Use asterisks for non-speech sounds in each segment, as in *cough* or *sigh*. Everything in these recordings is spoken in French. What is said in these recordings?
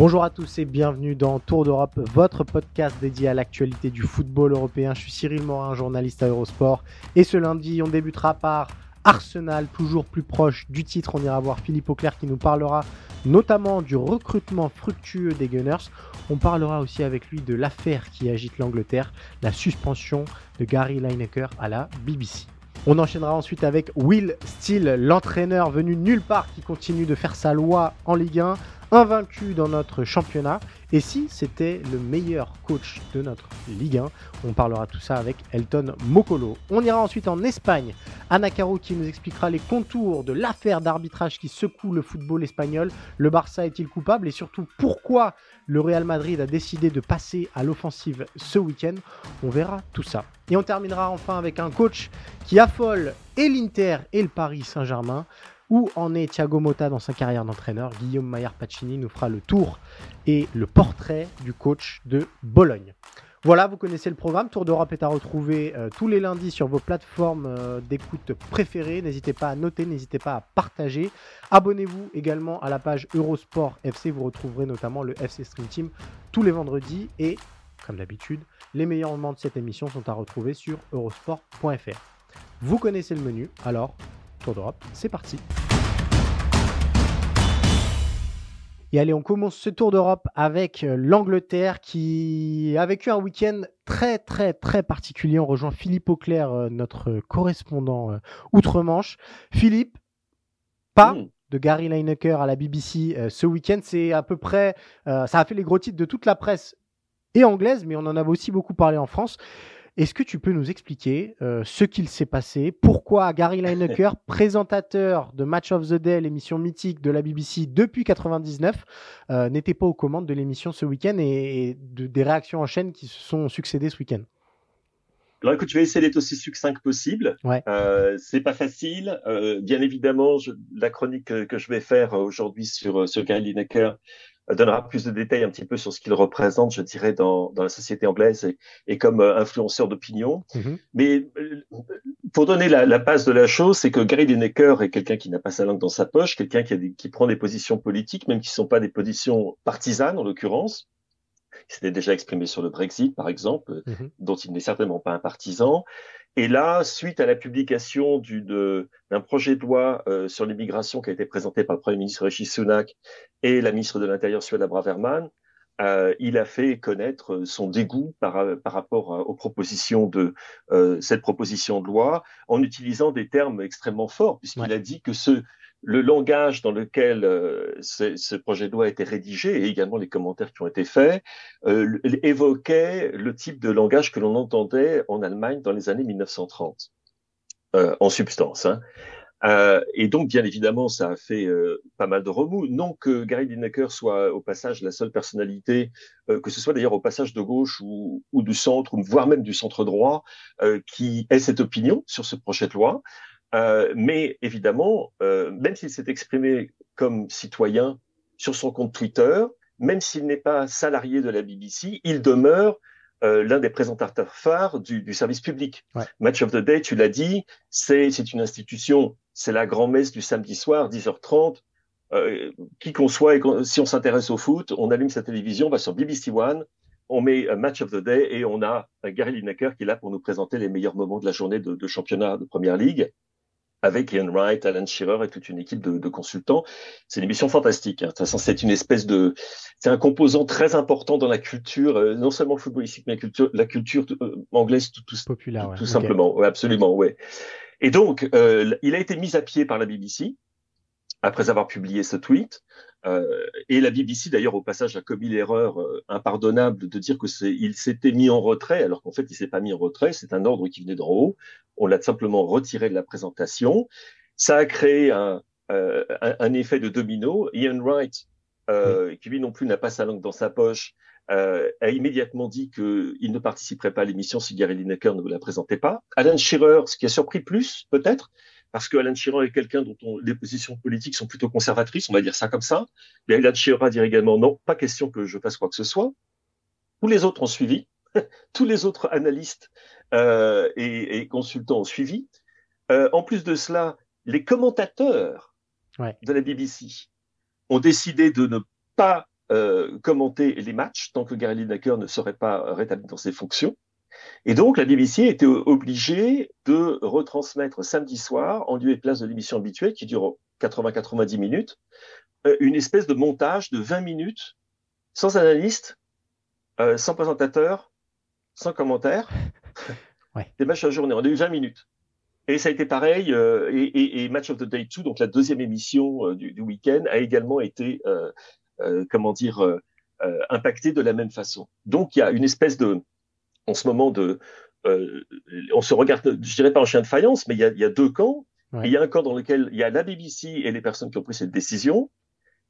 Bonjour à tous et bienvenue dans Tour d'Europe, votre podcast dédié à l'actualité du football européen. Je suis Cyril Morin, journaliste à Eurosport. Et ce lundi, on débutera par Arsenal, toujours plus proche du titre. On ira voir Philippe Auclair qui nous parlera notamment du recrutement fructueux des Gunners. On parlera aussi avec lui de l'affaire qui agite l'Angleterre, la suspension de Gary Lineker à la BBC. On enchaînera ensuite avec Will Steele, l'entraîneur venu nulle part qui continue de faire sa loi en Ligue 1 invaincu dans notre championnat. Et si c'était le meilleur coach de notre Ligue 1 On parlera tout ça avec Elton Mokolo. On ira ensuite en Espagne. Anna Caro qui nous expliquera les contours de l'affaire d'arbitrage qui secoue le football espagnol. Le Barça est-il coupable Et surtout, pourquoi le Real Madrid a décidé de passer à l'offensive ce week-end? On verra tout ça. Et on terminera enfin avec un coach qui affole et l'Inter et le Paris Saint-Germain. Où en est Thiago Motta dans sa carrière d'entraîneur? Guillaume Maillard Pacini nous fera le tour et le portrait du coach de Bologne. Voilà, vous connaissez le programme. Tour d'Europe est à retrouver euh, tous les lundis sur vos plateformes euh, d'écoute préférées. N'hésitez pas à noter, n'hésitez pas à partager. Abonnez-vous également à la page Eurosport FC. Vous retrouverez notamment le FC Stream Team tous les vendredis. Et, comme d'habitude, les meilleurs moments de cette émission sont à retrouver sur eurosport.fr. Vous connaissez le menu, alors Tour d'Europe, c'est parti. Et allez, on commence ce tour d'Europe avec euh, l'Angleterre qui a vécu un week-end très très très particulier. On rejoint Philippe Auclair, euh, notre correspondant euh, outre-Manche. Philippe, pas de Gary Lineker à la BBC ce week-end. C'est à peu près, ça a fait les gros titres de toute la presse et anglaise, mais on en a aussi beaucoup parlé en France. Est-ce que tu peux nous expliquer euh, ce qu'il s'est passé? Pourquoi Gary Lineker, *laughs* présentateur de Match of the Day, l'émission mythique de la BBC depuis 99, euh, n'était pas aux commandes de l'émission ce week-end et, des réactions en chaîne qui se sont succédées ce week-end? Alors écoute, je vais essayer d'être aussi succinct que possible. Ouais. Euh, c'est pas facile. Euh, bien évidemment, la chronique que, je vais faire aujourd'hui sur, sur Gary Lineker donnera plus de détails un petit peu sur ce qu'il représente, je dirais, dans, dans la société anglaise et, et comme euh, influenceur d'opinion. Mm-hmm. Mais euh, pour donner la, la, base de la chose, c'est que Gary Lineker est quelqu'un qui n'a pas sa langue dans sa poche, quelqu'un qui, qui prend des positions politiques, même qui ne sont pas des positions partisanes en l'occurrence. Il s'était déjà exprimé sur le Brexit, par exemple, mm-hmm. dont il n'est certainement pas un partisan. Et là, suite à la publication d'un projet de loi euh, sur l'immigration qui a été présenté par le Premier ministre Rishi Sunak et la ministre de l'Intérieur Suella Braverman, euh, il a fait connaître son dégoût par, par rapport aux propositions de euh, cette proposition de loi en utilisant des termes extrêmement forts, puisqu'il a dit que ce, le langage dans lequel euh, ce, projet de loi a été rédigé et également les commentaires qui ont été faits euh, évoquaient le type de langage que l'on entendait en Allemagne dans les années 1930, euh, en substance. Hein. Euh, et donc, bien évidemment, ça a fait pas mal de remous. Non que Gary Lineker soit au passage la seule personnalité, que ce soit d'ailleurs au passage de gauche ou, ou, du centre, voire même du centre droit, qui ait cette opinion sur ce projet de loi. Euh, mais évidemment, euh, même s'il s'est exprimé comme citoyen sur son compte Twitter, même s'il n'est pas salarié de la BBC, il demeure euh, l'un des présentateurs phares du, du service public. Match of the Day, tu l'as dit, c'est une institution, c'est la grand-messe du samedi soir, 10h30. Euh, qui qu'on soit, et si on s'intéresse au foot, on allume sa télévision, on va sur BBC One, on met un Match of the Day et on a Gary Lineker qui est là pour nous présenter les meilleurs moments de la journée de, de championnat de Première Ligue avec Ian Wright, Alan Shearer et toute une équipe de, de consultants. C'est une émission fantastique. Hein. De toute façon, c'est une espèce de, c'est un composant très important dans la culture, euh, non seulement footballistique, mais la culture, la culture euh, anglaise tout, tout, Populaire, tout, simplement. Ouais, absolument, ouais. Et donc, euh, il a été mis à pied par la BBC. Après avoir publié ce tweet. Euh, et la BBC, d'ailleurs, au passage, a commis l'erreur euh, impardonnable de dire que c'est, il s'était mis en retrait, alors qu'en fait, il s'est pas mis en retrait. C'est un ordre qui venait d'en haut. On l'a simplement retiré de la présentation. Ça a créé un, euh, un, effet de domino. Ian Wright, euh, qui lui non plus n'a pas sa langue dans sa poche, euh, a immédiatement dit qu'il ne participerait pas à l'émission si Gary Lineker ne la présentait pas. Alan Shearer, ce qui a surpris plus, peut-être, parce que Alan Shearer est quelqu'un dont les positions politiques sont plutôt conservatrices, on va dire ça comme ça. Mais Alan Shearer a dit également non, pas question que je fasse quoi que ce soit. Tous les autres ont suivi, *laughs* tous les autres analystes euh, et, et, consultants ont suivi. Euh, en plus de cela, les commentateurs ouais. de la BBC ont décidé de ne pas euh, commenter les matchs tant que Gary Lineker ne serait pas rétabli dans ses fonctions. Et donc, la BBC était obligée de retransmettre samedi soir, en lieu et place de l'émission habituelle, qui dure 80-90 minutes, euh, une espèce de montage de 20 minutes, sans analyste, euh, sans présentateur, sans commentaire, *laughs* ouais. des matchs à journée. On a eu 20 minutes. Et ça a été pareil, euh, et, et, et, Match of the Day 2, donc la deuxième émission euh, du, du week-end, a également été, comment dire, impacté de la même façon. Donc il y a une espèce de, en ce moment de, euh, on se regarde, je dirais pas en chien de faïence, mais il y a, il y a deux camps. Ouais. Il y a un camp dans lequel il y a la BBC et les personnes qui ont pris cette décision,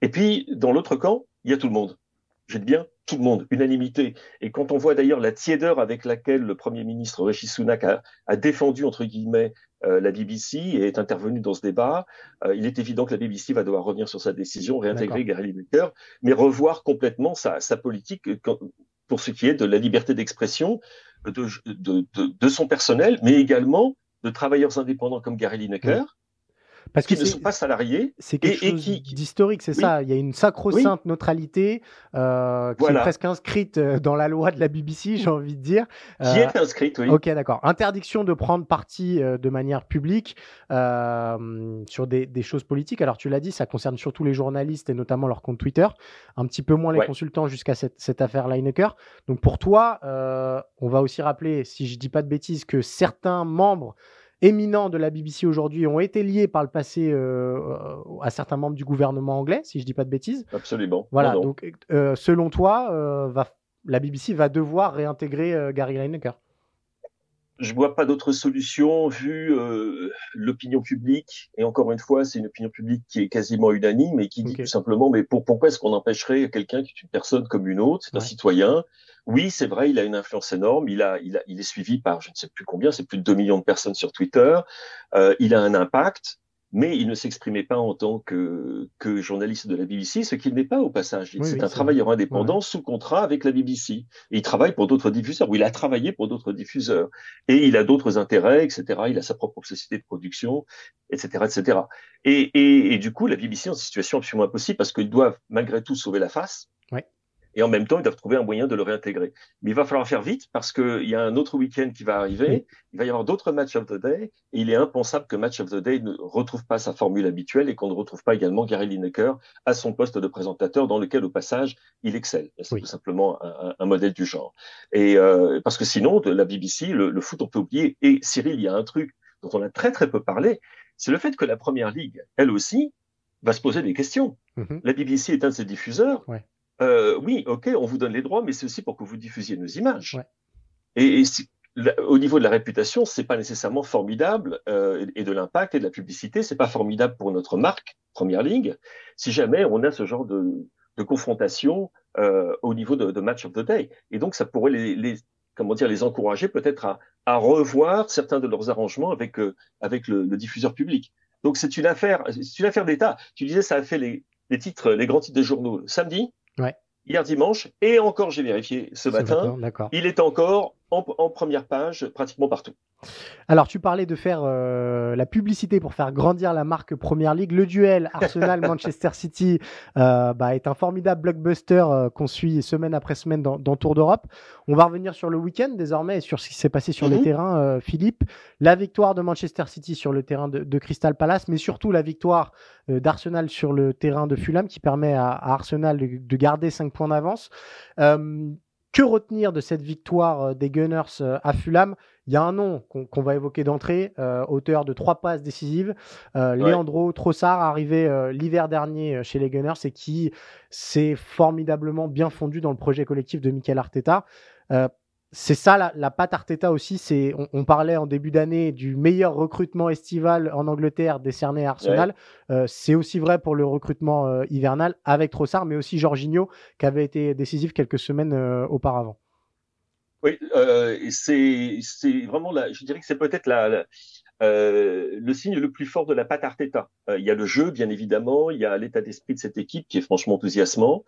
et puis dans l'autre camp, il y a tout le monde. Je dis bien tout le monde, unanimité. Et quand on voit d'ailleurs la tiédeur avec laquelle le Premier ministre Rishi Sunak a, a défendu, entre guillemets, euh, la BBC et est intervenu dans ce débat, euh, il est évident que la BBC va devoir revenir sur sa décision, réintégrer Gary Lineker, mais revoir complètement sa, sa politique pour ce qui est de la liberté d'expression de, son personnel, mais également de travailleurs indépendants comme Gary Lineker. Parce qui ne sont pas salariés. C'est quelque et, chose et qui... d'historique, c'est oui. ça. Il y a une sacro-sainte oui. neutralité euh, qui voilà. est presque inscrite euh, dans la loi de la BBC, j'ai envie de dire. Euh, qui est inscrite, oui. Ok, d'accord. Interdiction de prendre parti euh, de manière publique euh, sur des, des, choses politiques. Alors, tu l'as dit, ça concerne surtout les journalistes et notamment leur compte Twitter. Un petit peu moins les ouais. consultants jusqu'à cette, cette, affaire Lineker. Donc, pour toi, on va aussi rappeler, si je dis pas de bêtises, que certains membres éminents de la BBC aujourd'hui ont été liés par le passé euh, à certains membres du gouvernement anglais, si je dis pas de bêtises. Absolument. Voilà. Non, non. Donc, euh, selon toi, euh, va, la BBC va devoir réintégrer euh, Gary Lineker? Je vois pas d'autre solution vu euh, l'opinion publique. Et encore une fois, c'est une opinion publique qui est quasiment unanime et qui dit okay. tout simplement, mais pour, pourquoi est-ce qu'on empêcherait quelqu'un qui est une personne comme une autre, c'est ouais. un citoyen? Oui, c'est vrai, il a une influence énorme. Il a, il a, il est suivi par je ne sais plus combien, c'est plus de 2 millions de personnes sur Twitter. Euh, il a un impact mais il ne s'exprimait pas en tant que, que journaliste de la BBC, ce qu'il n'est pas au passage. Oui, c'est oui, un travailleur vrai. indépendant ouais. sous contrat avec la BBC. Et il travaille pour d'autres diffuseurs, ou il a travaillé pour d'autres diffuseurs. Et il a d'autres intérêts, etc. Il a sa propre société de production, etc. etc. Et, et, et du coup, la BBC est en situation absolument impossible parce qu'ils doivent malgré tout sauver la face. Et en même temps, ils doivent trouver un moyen de le réintégrer. Mais il va falloir faire vite parce qu'il y a un autre week-end qui va arriver, il va y avoir d'autres matchs of the day, et il est impensable que Match of the Day ne retrouve pas sa formule habituelle et qu'on ne retrouve pas également Gary Lineker à son poste de présentateur dans lequel, au passage, il excelle. C'est oui. tout simplement un, un, modèle du genre. Et euh, parce que sinon, de la BBC, le, le foot, on peut oublier. Et Cyril, il y a un truc dont on a très très peu parlé, c'est le fait que la Première Ligue, elle aussi, va se poser des questions. Mm -hmm. La BBC est un de ses diffuseurs. Ouais euh, oui, ok, on vous donne les droits, mais c'est aussi pour que vous diffusiez nos images. Ouais. Et, et si, au niveau de la réputation, c'est pas nécessairement formidable, euh, et de l'impact et de la publicité, c'est pas formidable pour notre marque Première Ligue. Si jamais on a ce genre de, de confrontation euh, au niveau de, de, match of the day, et donc ça pourrait les, les comment dire les encourager peut-être à, à, revoir certains de leurs arrangements avec avec le, le diffuseur public. Donc c'est une affaire, c'est une affaire d'État. Tu disais ça a fait les, les titres, les grands titres des journaux samedi. Ouais. Hier dimanche, et encore j'ai vérifié ce, ce matin, matin il est encore en, en, première page pratiquement partout. Alors tu parlais de faire euh, la publicité pour faire grandir la marque Première Ligue. Le duel *laughs* Arsenal-Manchester City euh, bah, est un formidable blockbuster euh, qu'on suit semaine après semaine dans, dans Tour d'Europe. On va revenir sur le week-end désormais et sur ce qui s'est passé sur mm -hmm. les terrains, euh, Philippe. La victoire de Manchester City sur le terrain de, de Crystal Palace, mais surtout la victoire euh, d'Arsenal sur le terrain de Fulham qui permet à, à Arsenal de, de garder 5 points d'avance. Euh, que retenir de cette victoire des Gunners à Fulham? Il y a un nom qu'on va évoquer d'entrée, auteur de trois passes décisives, Leandro Trossard, arrivé l'hiver dernier chez les Gunners et qui s'est formidablement bien fondu dans le projet collectif de Michael Arteta c'est ça la, la patte Arteta aussi. C'est on, parlait en début d'année du meilleur recrutement estival en Angleterre décerné à Arsenal. Euh, c'est aussi vrai pour le recrutement euh, hivernal avec Trossard, mais aussi Jorginho qui avait été décisif quelques semaines euh, auparavant. Oui, c'est vraiment là. Je dirais que c'est peut-être la, le signe le plus fort de la patte Arteta. il y a le jeu, bien évidemment. Il y a l'état d'esprit de cette équipe qui est franchement enthousiasmant.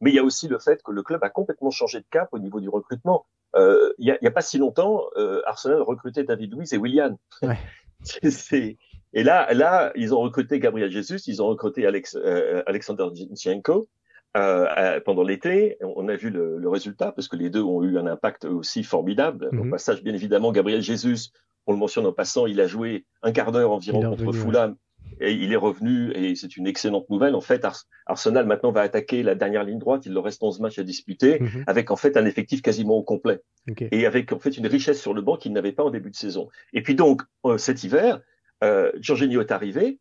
Mais il y a aussi le fait que le club a complètement changé de cap au niveau du recrutement. Euh, il n'y a, a, pas si longtemps, euh, Arsenal recrutait David Luiz et William. Ouais. *laughs* Et là, là, ils ont recruté Gabriel Jesus, ils ont recruté Alex, euh, Alexander Zinchenko. Euh, pendant l'été, on a vu le, le, résultat parce que les deux ont eu un impact aussi formidable. Au mhm. passage, bien évidemment, Gabriel Jesus, on le mentionne en passant, il a joué un quart d'heure environ contre Fulham et il est revenu et c'est une excellente nouvelle. En fait, Arsenal maintenant va attaquer la dernière ligne droite. Il leur reste 11 matchs à disputer mhm. avec en fait un effectif quasiment au complet et avec en fait une richesse sur le banc qu'il n'avait pas en début de saison. Et puis donc euh, cet hiver, euh, Jorginho est arrivé,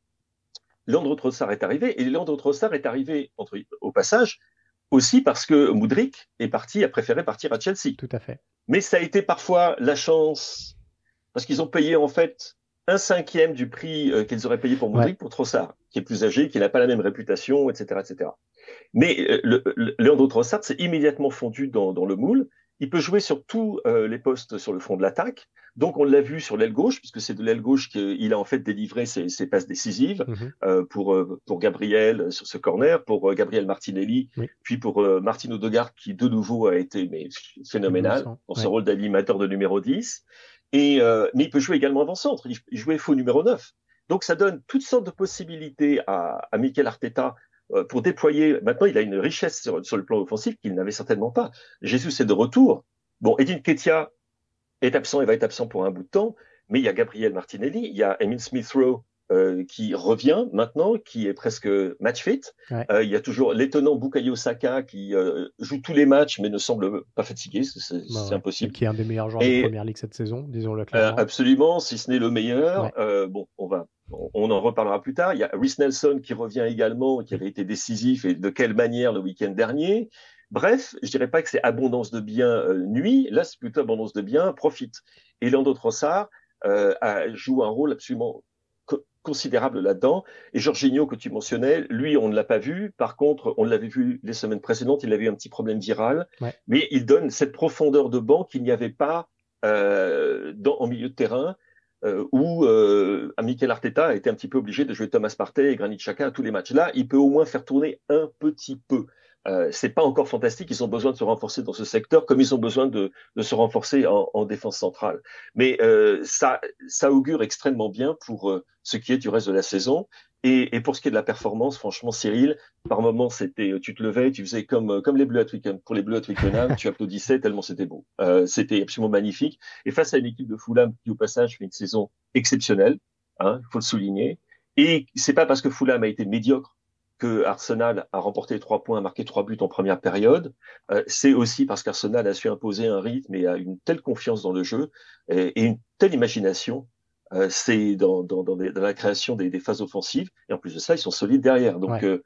Leandro Trossard est arrivé et Leandro Trossard est arrivé entre, au passage aussi parce que Moudric est parti, a préféré partir à Chelsea. Tout à fait. Mais ça a été parfois la chance parce qu'ils ont payé en fait un cinquième du prix euh, qu'ils auraient payé pour Modric pour Trossard, qui est plus âgé, qui n'a pas la même réputation, etc., etc. Mais euh, le, le, Leandro Trossard s'est immédiatement fondu dans, dans, le moule. Il peut jouer sur tous euh, les postes sur le front de l'attaque. Donc on l'a vu sur l'aile gauche, puisque c'est de l'aile gauche qu'il a en fait délivré ses, ses passes décisives mhm. euh, pour pour Gabriel sur ce corner, pour Gabriel Martinelli, puis pour Martino Odegaard qui de nouveau a été mais phénoménal pour ce rôle d'animateur de numéro 10. Et, euh, mais il peut jouer également avant-centre. Il, jouait faux numéro 9. Donc ça donne toutes sortes de possibilités à, à Mikel Arteta euh, pour déployer. Maintenant, il a une richesse sur, sur le plan offensif qu'il n'avait certainement pas. Jésus est de retour. Bon, Edin Ketia est absent et va être absent pour un bout de temps, mais il y a Gabriel Martinelli, il y a Emile Smith-Rowe euh, qui revient maintenant, qui est presque match fit. Euh, il y a toujours l'étonnant Bukayo Saka qui euh, joue tous les matchs mais ne semble pas fatigué, c'est bah impossible. Qui est un des meilleurs joueurs de Première Ligue cette saison, disons-le clairement. absolument, si ce n'est le meilleur. bon, on va, on, en reparlera plus tard. Il y a Rhys Nelson qui revient également, qui avait été décisif et de quelle manière le week-end dernier. Bref, je dirais pas que c'est abondance de bien nuit, là c'est plutôt abondance de bien profite. Et Lando Trossard joue un rôle absolument considérable là-dedans. Et Jorginho, que tu mentionnais, lui, on ne l'a pas vu. Par contre, on l'avait vu les semaines précédentes, il avait eu un petit problème viral. Mais il donne cette profondeur de banc qu'il n'y avait pas euh, dans, en milieu de terrain. Euh, où euh, Mikel Arteta a été un petit peu obligé de jouer Thomas Partey et Granit Xhaka à tous les matchs. Là, il peut au moins faire tourner un petit peu. Euh, c'est pas encore fantastique. Ils ont besoin de se renforcer dans ce secteur, comme ils ont besoin de, de se renforcer en, en, défense centrale. Mais euh, ça, ça augure extrêmement bien pour euh, ce qui est du reste de la saison. Et, et, pour ce qui est de la performance, franchement, Cyril, par moments, c'était, tu te levais, tu faisais comme comme les Bleus à Twickenham. Pour les Bleus à Twickenham, tu applaudissais tellement c'était beau. Euh, c'était absolument magnifique. Et face à une équipe de Fulham qui, au passage, fait une saison exceptionnelle, hein, il faut le souligner. Et c'est pas parce que Fulham a été médiocre que Arsenal a remporté trois points, a marqué trois buts en première période, euh, c'est aussi parce qu'Arsenal a su imposer un rythme et a une telle confiance dans le jeu et, une telle imagination. Euh, c'est dans, dans, dans, la création des, des, phases offensives et en plus de ça, ils sont solides derrière. Donc euh,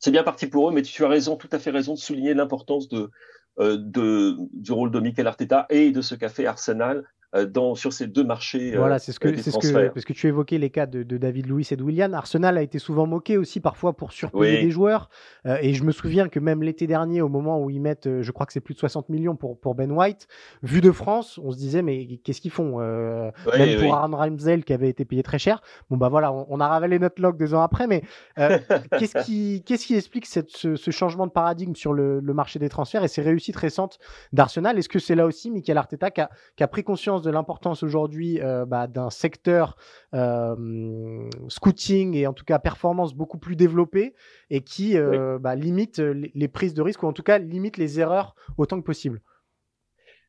c'est bien parti pour eux, mais tu as raison, tout à fait raison de souligner l'importance de, de, du rôle de Mikel Arteta et de ce qu'a fait Arsenal dans, sur ces deux marchés. Euh, voilà, c'est ce que, c'est ce que, parce que tu évoquais les cas de, de, David Luiz et de William. Arsenal a été souvent moqué aussi parfois pour surpayer des joueurs. Euh, et je me souviens que même l'été dernier, au moment où ils mettent, je crois que c'est plus de 60 millions pour, pour Ben White, vu de France, on se disait, mais qu'est-ce qu'ils font Même pour Aaron Ramsdale qui avait été payé très cher. Bon, bah voilà, on, a ravalé notre log deux ans après, mais *laughs* qu'est-ce qui, qu'est-ce qui explique cette, ce, ce, changement de paradigme sur le, le marché des transferts et ces réussites récentes d'Arsenal? Est-ce que c'est là aussi Michael Arteta qui a, qui a pris conscience de l'importance aujourd'hui euh, bah, d'un secteur euh, scouting et en tout cas performance beaucoup plus développé et qui euh, bah, limite les, prises de risque ou en tout cas limite les erreurs autant que possible.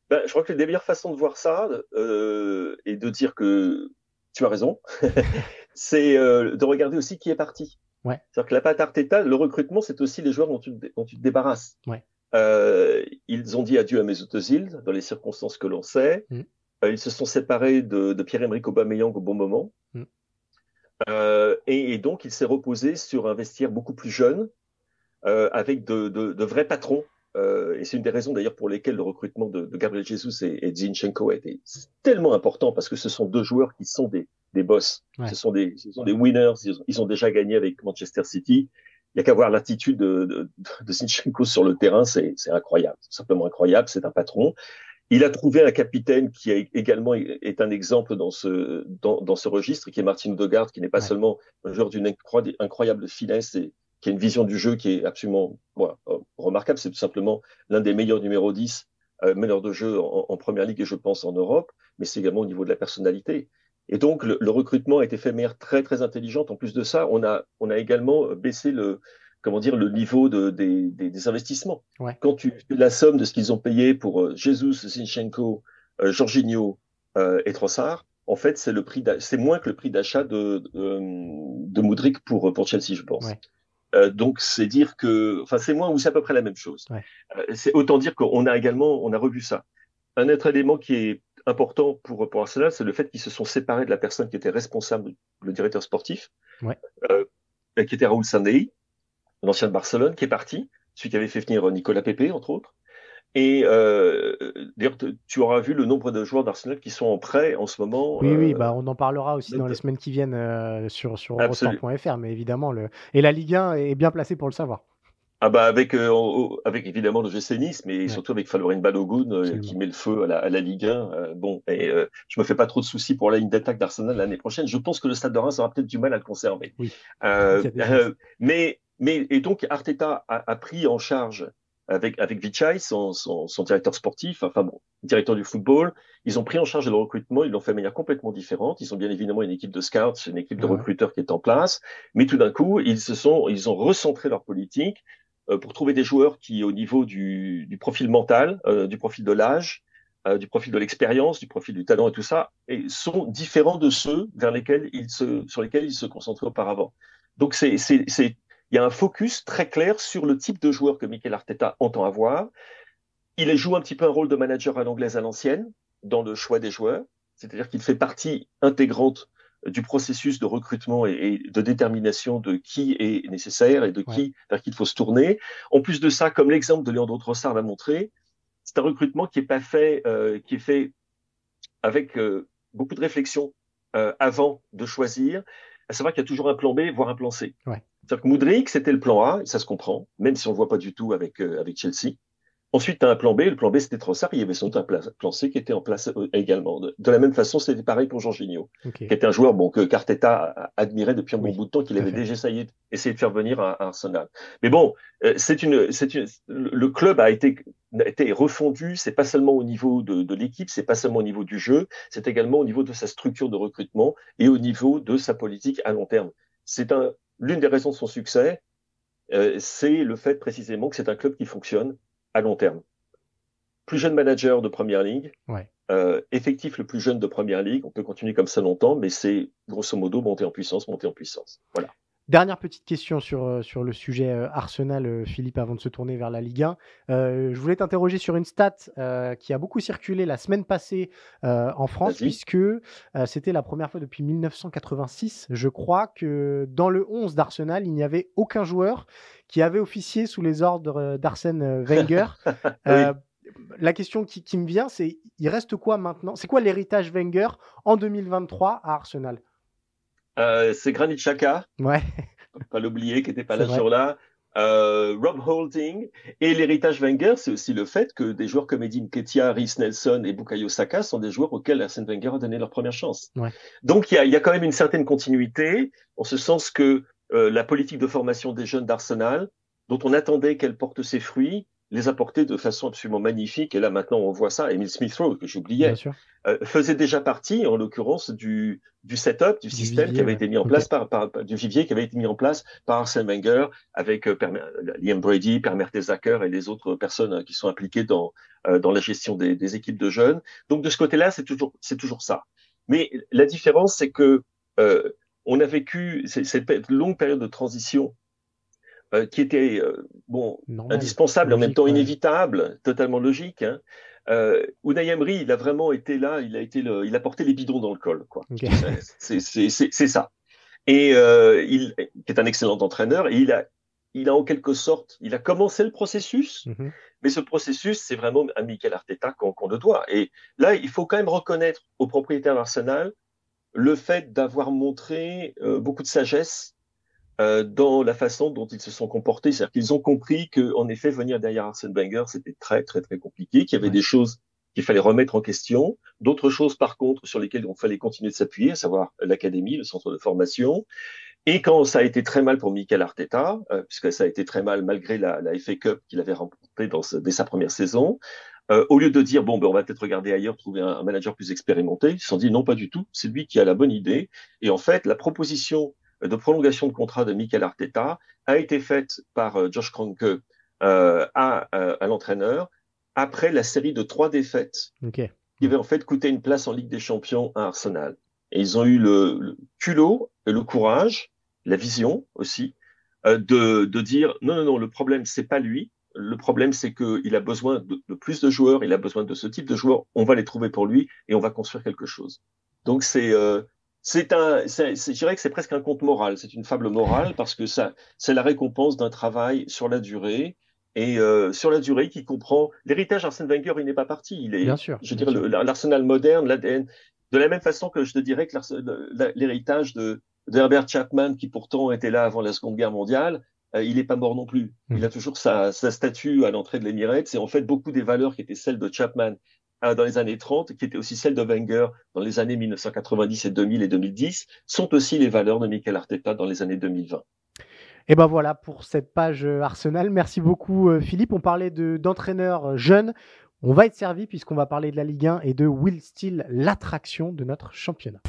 Ben, je crois que la meilleure façon de voir ça et de dire que tu as raison, *laughs* c'est de regarder aussi qui est parti. Ouais. C'est-à-dire que la patte Arteta, le recrutement, c'est aussi les joueurs dont tu, dont tu te débarrasses. Ouais. ils ont dit adieu à Mesut Özil dans les circonstances que l'on sait. Mm. Ils se sont séparés de, Pierre-Emerick Aubameyang au bon moment. Mm. Et, donc, il s'est reposé sur un vestiaire beaucoup plus jeune, avec de, vrais patrons et c'est une des raisons d'ailleurs pour lesquelles le recrutement de, Gabriel Jesus et, et Zinchenko a été tellement important parce que ce sont deux joueurs qui sont des, des boss. Ce, sont des, ce sont des winners. Ils ont, déjà gagné avec Manchester City. Il n'y a qu'à voir l'attitude de, de, de Zinchenko sur le terrain, c'est incroyable, c'est simplement incroyable. C'est un patron. Il a trouvé un capitaine qui a également est un exemple dans ce dans, dans ce registre, qui est Martin Odegaard, qui n'est pas seulement un joueur d'une incroyable finesse et qui a une vision du jeu qui est absolument voilà, remarquable. C'est tout simplement l'un des meilleurs numéro 10 euh, meneurs de jeu en, en, première ligue et je pense en Europe, mais c'est également au niveau de la personnalité. Et donc, le, recrutement a été fait de manière très, très intelligente. En plus de ça, on a, on a également baissé le, comment dire, le niveau de, des, des, investissements. Quand tu la somme de ce qu'ils ont payé pour euh, Jesus, Zinchenko, euh, Jorginho euh, et Trossard, en fait, c'est le prix, c'est moins que le prix d'achat de, de, de Moudric pour, pour Chelsea, je pense. Euh, donc, c'est dire que, enfin, c'est moins ou c'est à peu près la même chose. c'est autant dire qu'on a également, on a revu ça. Un autre élément qui est important pour, pour Arsenal, c'est le fait qu'ils se sont séparés de la personne qui était responsable, le directeur sportif, ouais. euh, qui était Raoul Sandei, l'ancien de Barcelone, qui est parti, celui qui avait fait venir Nicolas Pepe, entre autres. Et euh, d'ailleurs, tu auras vu le nombre de joueurs d'Arsenal qui sont en prêt en ce moment. Oui, oui, euh, bah on en parlera aussi dans les semaines qui viennent euh, sur, sur Eurosport.fr, mais évidemment, le... et la Ligue 1 est bien placée pour le savoir. Ah bah avec avec évidemment le GC Nice, mais surtout avec Falorin Balogun qui met le feu à la, à la Ligue 1. Euh, bon, et je me fais pas trop de soucis pour la ligne d'attaque d'Arsenal l'année prochaine. Je pense que le Stade de Reims aura peut-être du mal à le conserver. Oui. *laughs* mais mais et donc Arteta a, a, pris en charge avec avec Vichai, son, son, son, directeur sportif, enfin bon, directeur du football. Ils ont pris en charge le recrutement. Ils l'ont fait de manière complètement différente. Ils ont bien évidemment une équipe de scouts, une équipe de recruteurs qui est en place, mais tout d'un coup ils se sont ils ont recentré leur politique euh, pour trouver des joueurs qui, au niveau du, du profil mental, euh, du profil de l'âge, euh, du profil de l'expérience, du profil du talent et tout ça, et sont différents de ceux vers lesquels ils se, sur lesquels ils se concentraient auparavant. Donc c'est, il y a un focus très clair sur le type de joueur que Mikel Arteta entend avoir. Il joue un petit peu un rôle de manager à l'anglaise à l'ancienne dans le choix des joueurs, c'est-à-dire qu'il fait partie intégrante du processus de recrutement et, de détermination de qui est nécessaire et de qui vers qui il faut se tourner. En plus de ça, comme l'exemple de Leandro Trossard l'a montré, c'est un recrutement qui est pas fait, euh, qui est fait avec euh, beaucoup de réflexion euh, avant de choisir. À savoir qu'il y a toujours un plan B, voire un plan C. Ouais. C'est-à-dire que Moudric, c'était le plan A, et ça se comprend, même si on ne le voit pas du tout avec, avec Chelsea. Ensuite, tu as un plan B. Le plan B, c'était trop ça. Il y avait son plan C qui était en place euh, également. De, la même façon, c'était pareil pour Jorginho, qui était un joueur bon, que Carteta admirait depuis un bon bout de temps, qu'il avait déjà essayé, essayé de faire venir à, Arsenal. Mais bon, euh, c'est une, une, le club a été, a été refondu. C'est pas seulement au niveau de, de l'équipe, c'est pas seulement au niveau du jeu, c'est également au niveau de sa structure de recrutement et au niveau de sa politique à long terme. C'est un, l'une des raisons de son succès, euh, c'est le fait précisément que c'est un club qui fonctionne à long terme. Plus jeune manager de première ligue, euh, effectif le plus jeune de première ligue, on peut continuer comme ça longtemps, mais c'est grosso modo monter en puissance, monter en puissance. Voilà. Dernière petite question sur, euh, sur le sujet euh, Arsenal, Philippe, avant de se tourner vers la Ligue 1. je voulais t'interroger sur une stat qui a beaucoup circulé la semaine passée en France, puisque c'était la première fois depuis 1986, je crois, que dans le 11 d'Arsenal, il n'y avait aucun joueur qui avait officié sous les ordres d'Arsène Wenger. *laughs* La question qui, qui me vient, c'est il reste quoi maintenant? C'est quoi l'héritage Wenger en 2023 à Arsenal? Euh, c'est Granit Xhaka. Ouais. Pas l'oublier, qui n'était pas là sur là. Euh, Rob Holding. Et l'héritage Wenger, c'est aussi le fait que des joueurs comme Edin Ketia, Rhys Nelson et Bukayo Saka sont des joueurs auxquels Arsène Wenger a donné leur première chance. Ouais. Donc il y a, y a, quand même une certaine continuité, en ce sens que euh, la politique de formation des jeunes d'Arsenal, dont on attendait qu'elle porte ses fruits, les apporter de façon absolument magnifique. Et là, maintenant, on voit ça. Emile Smith Rowe, que j'oubliais, euh, faisait déjà partie, en l'occurrence, du, du setup, du, système qui avait été mis en place par, par, du vivier qui avait été mis en place par Arsène Wenger avec euh, Liam Brady, Per Mertesacker et les autres personnes euh, qui sont impliquées dans, euh, dans la gestion des, des, équipes de jeunes. Donc, de ce côté-là, c'est toujours, c'est toujours ça. Mais la différence, c'est que on a vécu cette longue période de transition euh, qui était euh, bon indispensable en même temps inévitable, totalement logique. Hein. Euh, Unai Emery, il a vraiment été là, il a été le, il a porté les bidons dans le col, quoi. C'est ça. Et il, qui est un excellent entraîneur, et il a, il a en quelque sorte, il a commencé le processus, mm-hmm. mais ce processus, c'est vraiment à Mikel Arteta qu'on le doit. Et là, il faut quand même reconnaître aux propriétaires d'Arsenal le fait d'avoir montré beaucoup de sagesse euh, dans la façon dont ils se sont comportés. C'est-à-dire qu'ils ont compris que, en effet, venir derrière Arsène Wenger, c'était très, très, très compliqué, qu'il y avait des choses qu'il fallait remettre en question, d'autres choses, par contre, sur lesquelles on fallait continuer de s'appuyer, à savoir l'académie, le centre de formation. Et quand ça a été très mal pour Michael Arteta, euh, puisque ça a été très mal malgré la, la FA Cup qu'il avait remportée dans dès sa première saison, euh, au lieu de dire bon ben on va peut-être regarder ailleurs, trouver un, un, manager plus expérimenté, ils se sont dit non pas du tout, c'est lui qui a la bonne idée. Et en fait, la proposition de prolongation de contrat de Michael Arteta a été faite par euh, Josh Kroenke euh, à, euh, à l'entraîneur après la série de trois défaites qui avait en fait coûté une place en Ligue des Champions à Arsenal. Et ils ont eu le, le culot et le courage, la vision aussi, de, de dire non, non, non, le problème, c'est pas lui. Le problème, c'est qu'il a besoin de, de, plus de joueurs, il a besoin de ce type de joueurs. On va les trouver pour lui et on va construire quelque chose. Donc c'est euh, c'est un, je dirais que c'est presque un conte moral, c'est une fable morale parce que ça, c'est la récompense d'un travail sur la durée et euh, sur la durée qui comprend l'héritage Arsène Wenger, il n'est pas parti, il est, bien sûr, je dirais l'arsenal moderne, l'ADN, de la même façon que je te dirais que l'héritage de, Herbert Chapman, qui pourtant était là avant la Seconde Guerre mondiale, euh, il n'est pas mort non plus. Il a toujours sa, sa statue à l'entrée de l'Emirates. C'est en fait beaucoup des valeurs qui étaient celles de Chapman dans les années 30, qui étaient aussi celles de Wenger dans les années 1990 et 2000 et 2010, sont aussi les valeurs de Mikel Arteta dans les années 2020. Et ben voilà pour cette page euh, Arsenal. Merci beaucoup euh, Philippe. On parlait d'entraîneurs jeunes. On va être servi puisqu'on va parler de la Ligue 1 et de Will Steele, l'attraction de notre championnat.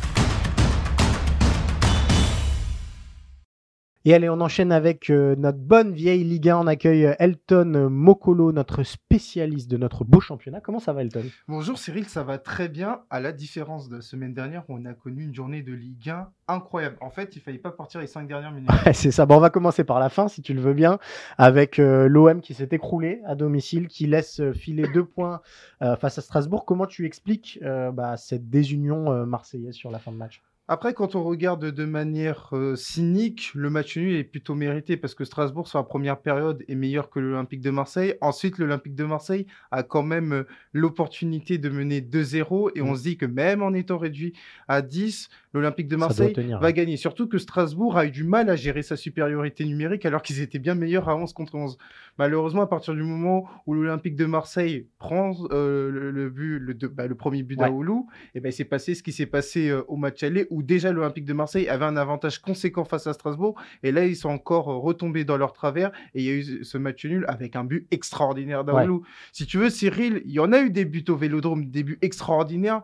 Et allez, on enchaîne avec euh, notre bonne vieille Ligue 1. On accueille euh, Elton Mokolo, notre spécialiste de notre beau championnat. Comment ça va, Elton? Bonjour Cyril, ça va très bien. À la différence de la semaine dernière où on a connu une journée de Ligue 1 incroyable. En fait, il fallait pas partir les cinq dernières minutes. *laughs* c'est ça. Bon, on va commencer par la fin, si tu le veux bien, avec euh, l'OM qui s'est écroulé à domicile, qui laisse filer deux points face à Strasbourg. Comment tu expliques bah, cette désunion marseillaise sur la fin de match? Après, quand on regarde de manière euh, cynique, le match nul est plutôt mérité parce que Strasbourg, sur la première période, est meilleur que l'Olympique de Marseille. Ensuite, l'Olympique de Marseille a quand même euh, l'opportunité de mener 2-0 et on mmh. se dit que même en étant réduit à 10, l'Olympique de Marseille va gagner. Surtout que Strasbourg a eu du mal à gérer sa supériorité numérique alors qu'ils étaient bien meilleurs à 11 contre 11. Malheureusement, à partir du moment où l'Olympique de Marseille prend euh, le, but, le, bah, le, premier but d'Aoulou, et eh ben, il s'est passé ce qui s'est passé au match aller où déjà l'Olympique de Marseille avait un avantage conséquent face à Strasbourg. Et là, ils sont encore euh, retombés dans leur travers. Et il y a eu ce match nul avec un but extraordinaire d'Aoulou. Si tu veux, Cyril, il y en a eu des buts au Vélodrome, des buts extraordinaires.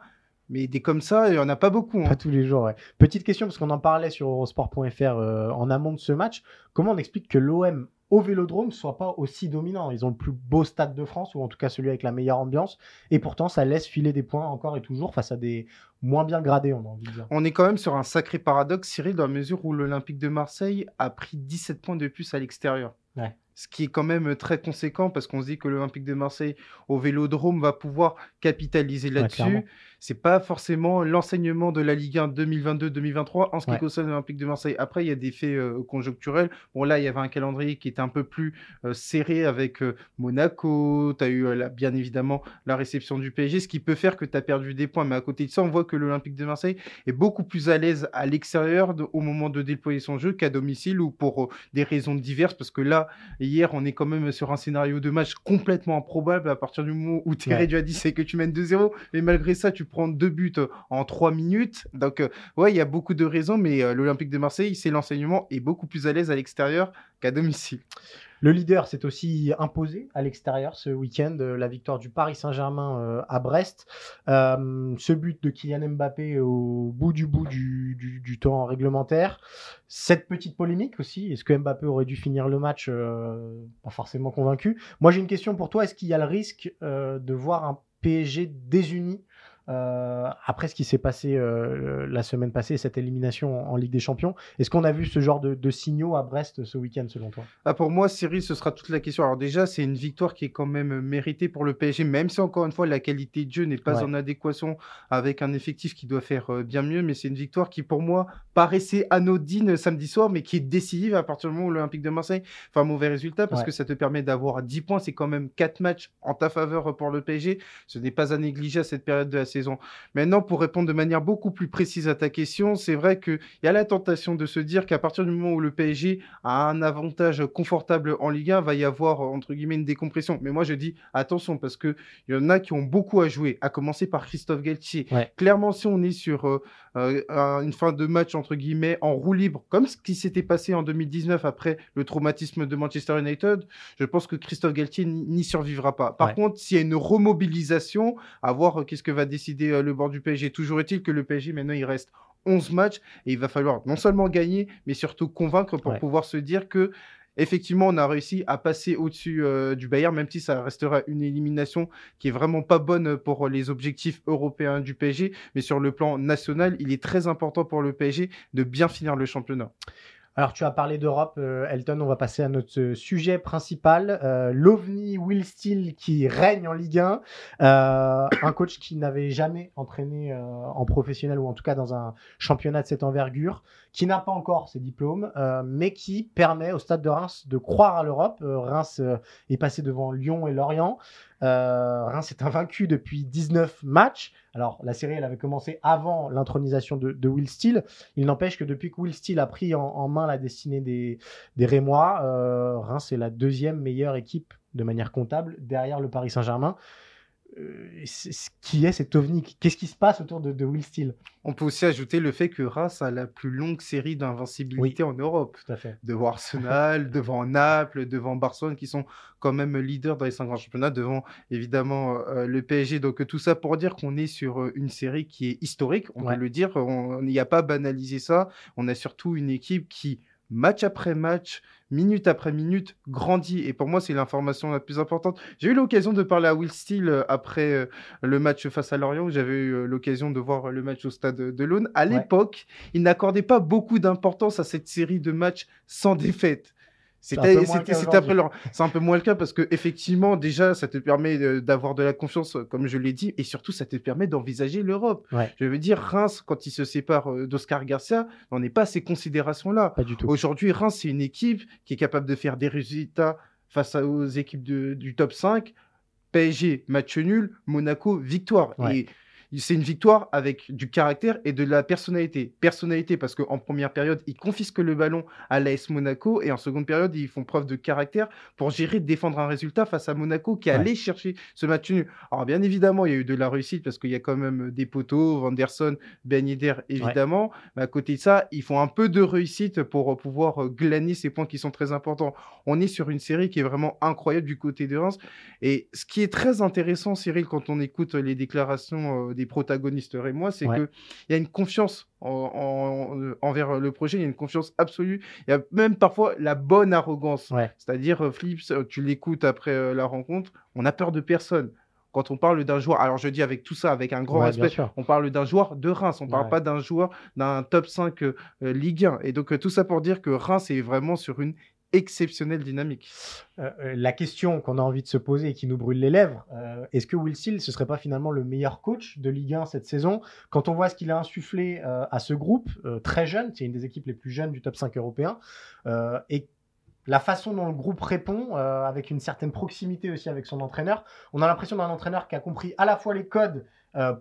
Mais des comme ça, il n'y en a pas beaucoup. Hein. Pas tous les jours, Petite question, parce qu'on en parlait sur Eurosport.fr euh, en amont de ce match. Comment on explique que l'OM au Vélodrome soit pas aussi dominant. Ils ont le plus beau stade de France, ou en tout cas celui avec la meilleure ambiance, et pourtant ça laisse filer des points encore et toujours face à des moins bien gradés, on a envie de dire. On est quand même sur un sacré paradoxe, Cyril, dans la mesure où l'Olympique de Marseille a pris 17 points de plus à l'extérieur. Ce qui est quand même très conséquent parce qu'on se dit que l'Olympique de Marseille au Vélodrome va pouvoir capitaliser là-dessus c'est pas forcément l'enseignement de la Ligue 1 2022-2023 en ce qui concerne l'Olympique de Marseille. Après, il y a des faits euh, conjoncturels. Bon, là, il y avait un calendrier qui était un peu plus euh, serré avec euh, Monaco. Tu as eu bien évidemment la réception du PSG, ce qui peut faire que tu as perdu des points. Mais à côté de ça, on voit que l'Olympique de Marseille est beaucoup plus à l'aise à l'extérieur au moment de déployer son jeu qu'à domicile ou pour des raisons diverses. Parce que là, hier, on est quand même sur un scénario de match complètement improbable à partir du moment où tu es réduit à 10 et que tu mènes 2-0. Mais malgré ça, tu prendre deux buts euh, en trois minutes. Donc, euh, ouais, il y a beaucoup de raisons, mais euh, l'Olympique de Marseille, c'est l'enseignement, est beaucoup plus à l'aise à l'extérieur qu'à domicile. Le leader s'est aussi imposé à l'extérieur ce week-end, la victoire du Paris Saint-Germain à Brest. ce but de Kylian Mbappé au bout du bout du, temps réglementaire. Cette petite polémique aussi, est-ce que Mbappé aurait dû finir le match Pas forcément convaincu? Moi j'ai une question pour toi, est-ce qu'il y a le risque de voir un PSG désuni euh, après ce qui s'est passé euh, la semaine passée, cette élimination en, Ligue des Champions. Est-ce qu'on a vu ce genre de, signaux à Brest ce week-end selon toi? Ah, Pour moi, Cyril, ce sera toute la question. Alors déjà, c'est une victoire qui est quand même méritée pour le PSG, même si encore une fois la qualité de jeu n'est pas en adéquation avec un effectif qui doit faire euh, bien mieux, mais c'est une victoire qui pour moi paraissait anodine samedi soir, mais qui est décisive à partir du moment où l'Olympique de Marseille fait un mauvais résultat, parce que ça te permet d'avoir 10 points, c'est quand même 4 matchs en ta faveur pour le PSG. Ce n'est pas à négliger à cette période de la saison. Maintenant, pour répondre de manière beaucoup plus précise à ta question, c'est vrai qu'il y a la tentation de se dire qu'à partir du moment où le PSG a un avantage confortable en Ligue 1, va y avoir, entre guillemets, une décompression. Mais moi, je dis attention, parce qu'il y en a qui ont beaucoup à jouer, à commencer par Christophe Galtier. Clairement, si on est sur euh, euh, une fin de match, entre guillemets, en roue libre, comme ce qui s'était passé en 2019 après le traumatisme de Manchester United, je pense que Christophe Galtier n'y survivra pas. Par contre, s'il y a une remobilisation, à voir euh, qu'est-ce que va décider euh, le bord du PSG. Toujours est-il que le PSG, maintenant, il reste 11 matchs et il va falloir non seulement gagner, mais surtout convaincre pour pouvoir se dire que effectivement, on a réussi à passer au-dessus euh, du Bayern, même si ça restera une élimination qui est vraiment pas bonne pour les objectifs européens du PSG. Mais sur le plan national, il est très important pour le PSG de bien finir le championnat. Alors, tu as parlé d'Europe, euh, Elton. On va passer à notre euh, sujet principal. L'OVNI Will Steele qui règne en Ligue 1. un coach qui n'avait jamais entraîné en professionnel ou en tout cas dans un championnat de cette envergure, qui n'a pas encore ses diplômes, mais qui permet au stade de Reims de croire à l'Europe. Reims est passé devant Lyon et Lorient. Euh, Reims est invaincu depuis 19 matchs. Alors, la série, elle avait commencé avant l'intronisation de, Will Steele. Il n'empêche que depuis que Will Steele a pris en, main la destinée des, Rémois, euh, Reims est la deuxième meilleure équipe de manière comptable derrière le Paris Saint-Germain. Euh, qui est cet ovni? Qu'est-ce qui se passe autour de, Will Steele? On peut aussi ajouter le fait que Reims a la plus longue série d'invincibilité en Europe. Tout à fait. Devant Arsenal, *laughs* devant Naples, devant Barcelone, qui sont quand même leaders dans les cinq grands championnats, devant évidemment euh, le PSG. Donc tout ça pour dire qu'on est sur euh, une série qui est historique, on peut le dire. On n'y a pas banalisé ça. On a surtout une équipe qui, match après match, minute après minute, grandit. Et pour moi, c'est l'information la plus importante. J'ai eu l'occasion de parler à Will Steele euh, après euh, le match face à Lorient, où j'avais eu euh, l'occasion de voir le match au stade de l'Aune. À l'époque, il n'accordait pas beaucoup d'importance à cette série de matchs sans défaite. C'est un, un peu moins le cas parce que effectivement déjà ça te permet d'avoir de la confiance comme je l'ai dit et surtout ça te permet d'envisager l'Europe. Je veux dire Reims quand il se sépare d'Oscar Garcia, on n'est pas à ces considérations là. Pas du tout. Aujourd'hui Reims c'est une équipe qui est capable de faire des résultats face aux équipes du top 5. PSG match nul, Monaco victoire et c'est une victoire avec du caractère et de la personnalité. Personnalité parce qu'en première période, ils confisquent le ballon à l'AS Monaco et en seconde période, ils font preuve de caractère pour gérer, défendre un résultat face à Monaco qui allait chercher ce match nul. Alors bien évidemment, il y a eu de la réussite parce qu'il y a quand même des poteaux, Vanderson, Ben Yedder évidemment. Mais à côté de ça, ils font un peu de réussite pour pouvoir glaner ces points qui sont très importants. On est sur une série qui est vraiment incroyable du côté de Reims. Et ce qui est très intéressant, Cyril, quand on écoute les déclarations euh, des protagonistes et moi, c'est qu'il y a une confiance en, envers le projet, il y a une confiance absolue. Il y a même parfois la bonne arrogance. C'est-à-dire, euh, Flips, euh, tu l'écoutes après euh, la rencontre, on a peur de personne quand on parle d'un joueur, alors je dis avec tout ça, avec un grand respect, on parle d'un joueur de Reims, on ne parle pas d'un joueur d'un top 5 Ligue 1. Et donc tout ça pour dire que Reims est vraiment sur une exceptionnelle dynamique. Euh, euh, la question qu'on a envie de se poser et qui nous brûle les lèvres, euh, est-ce que Will Steele, ce serait pas finalement le meilleur coach de Ligue 1 cette saison? Quand on voit ce qu'il a insufflé à ce groupe, très jeune, c'est une des équipes les plus jeunes du top 5 européen, et la façon dont le groupe répond, avec une certaine proximité aussi avec son entraîneur, on a l'impression d'un entraîneur qui a compris à la fois les codes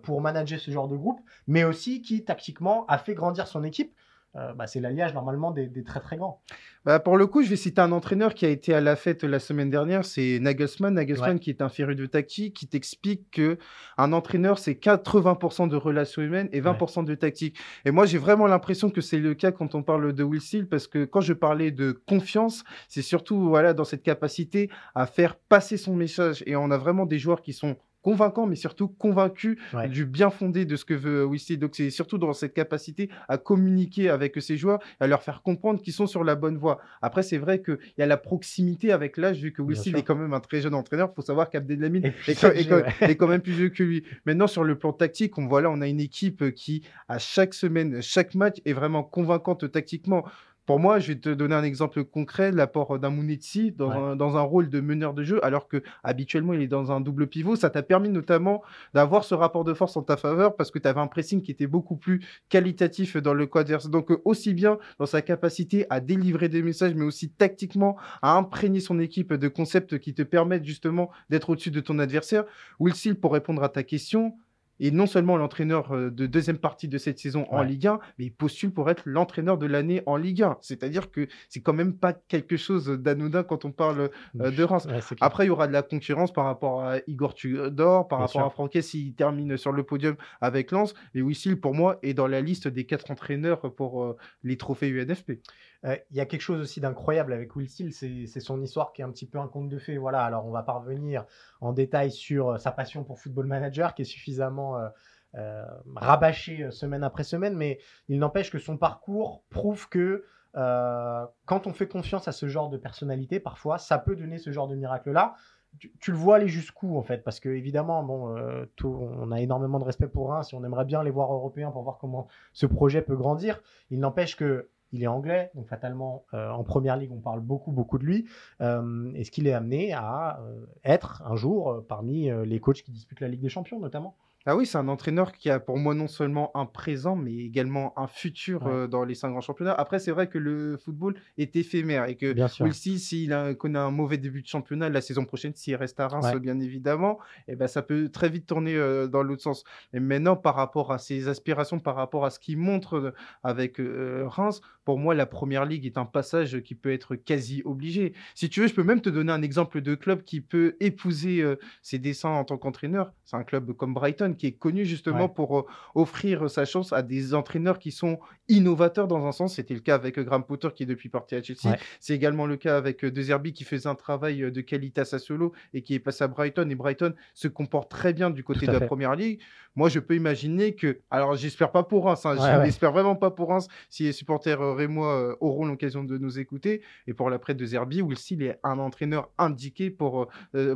pour manager ce genre de groupe, mais aussi qui tactiquement a fait grandir son équipe. Euh, bah, c'est l'alliage normalement des, très très grands. Bah, pour le coup, je vais citer un entraîneur qui a été à la fête la semaine dernière, c'est Nagelsmann. Nagelsmann qui est un féru de tactique, qui t'explique que un entraîneur c'est 80% de relations humaines et 20% de tactique. Et moi, j'ai vraiment l'impression que c'est le cas quand on parle de Will Steele, parce que quand je parlais de confiance, c'est surtout voilà dans cette capacité à faire passer son message. Et on a vraiment des joueurs qui sont convaincant, mais surtout convaincu du bien fondé de ce que veut Wissy. Donc c'est surtout dans cette capacité à communiquer avec ses joueurs à leur faire comprendre qu'ils sont sur la bonne voie. Après, c'est vrai qu'il y a la proximité avec l'âge, vu que Wissy est quand même un très jeune entraîneur. Il faut savoir qu'Abdelhamid est, *laughs* est, quand même plus vieux que lui. Maintenant, sur le plan tactique, on voit là, on a une équipe qui, à chaque semaine, chaque match, est vraiment convaincante tactiquement. Pour moi, je vais te donner un exemple concret, l'apport d'un dans, un, dans, un, rôle de meneur de jeu, alors que habituellement il est dans un double pivot. Ça t'a permis notamment d'avoir ce rapport de force en ta faveur parce que tu avais un pressing qui était beaucoup plus qualitatif dans le quadverse. Donc aussi bien dans sa capacité à délivrer des messages, mais aussi tactiquement à imprégner son équipe de concepts qui te permettent justement d'être au-dessus de ton adversaire. Will Seal, pour répondre à ta question, et non seulement l'entraîneur euh, de deuxième partie de cette saison en Ligue 1, mais il postule pour être l'entraîneur de l'année en Ligue 1. C'est-à-dire que c'est quand même pas quelque chose d'anodin quand on parle euh, de Reims. Après, il y aura de la concurrence par rapport à Igor Tudor, par rapport à Franquet s'il termine sur le podium avec Lens. Mais Wissil, pour moi, est dans la liste des quatre entraîneurs pour euh, les trophées UNFP. Il y a quelque chose aussi d'incroyable avec Will Steele, c'est son histoire qui est un petit peu un conte de fées. Voilà, alors on va pas revenir en détail sur sa passion pour Football Manager qui est suffisamment euh, euh, rabâché euh, semaine après semaine, mais il n'empêche que son parcours prouve que quand on fait confiance à ce genre de personnalité, parfois, ça peut donner ce genre de miracle-là. Tu, le vois aller jusqu'où en fait? Parce que évidemment bon on a énormément de respect pour Reims et on aimerait bien les voir européens pour voir comment ce projet peut grandir il n'empêche que il est anglais, donc fatalement en première ligue on parle beaucoup beaucoup de lui. Est-ce qu'il est amené à être un jour parmi les coachs qui disputent la Ligue des Champions notamment ah oui, c'est un entraîneur qui a pour moi non seulement un présent, mais également un futur euh, dans les cinq grands championnats. Après, c'est vrai que le football est éphémère et que aussi, s'il connaît un mauvais début de championnat, la saison prochaine, s'il reste à Reims, bien évidemment, et eh ben, ça peut très vite tourner euh, dans l'autre sens. Mais maintenant, par rapport à ses aspirations, par rapport à ce qu'il montre euh, avec Reims, pour moi, la première ligue est un passage qui peut être quasi obligé. Si tu veux, je peux même te donner un exemple de club qui peut épouser ses dessins en tant qu'entraîneur. C'est un club comme Brighton qui est connu justement pour euh, offrir sa chance à des entraîneurs qui sont innovateurs dans un sens. C'était le cas avec euh, Graham Potter qui est depuis parti à Chelsea. C'est également le cas avec euh, De Zerbi qui faisait un travail de qualité à Sassuolo et qui est passé à Brighton. Et Brighton se comporte très bien du côté de la première ligue. Moi, je peux imaginer que, alors j'espère pas pour Reims, hein, je n'espère vraiment pas pour Reims si les supporters rémois auront l'occasion de nous écouter. Et pour l'après de Zerbi, Will Steele est un entraîneur indiqué pour,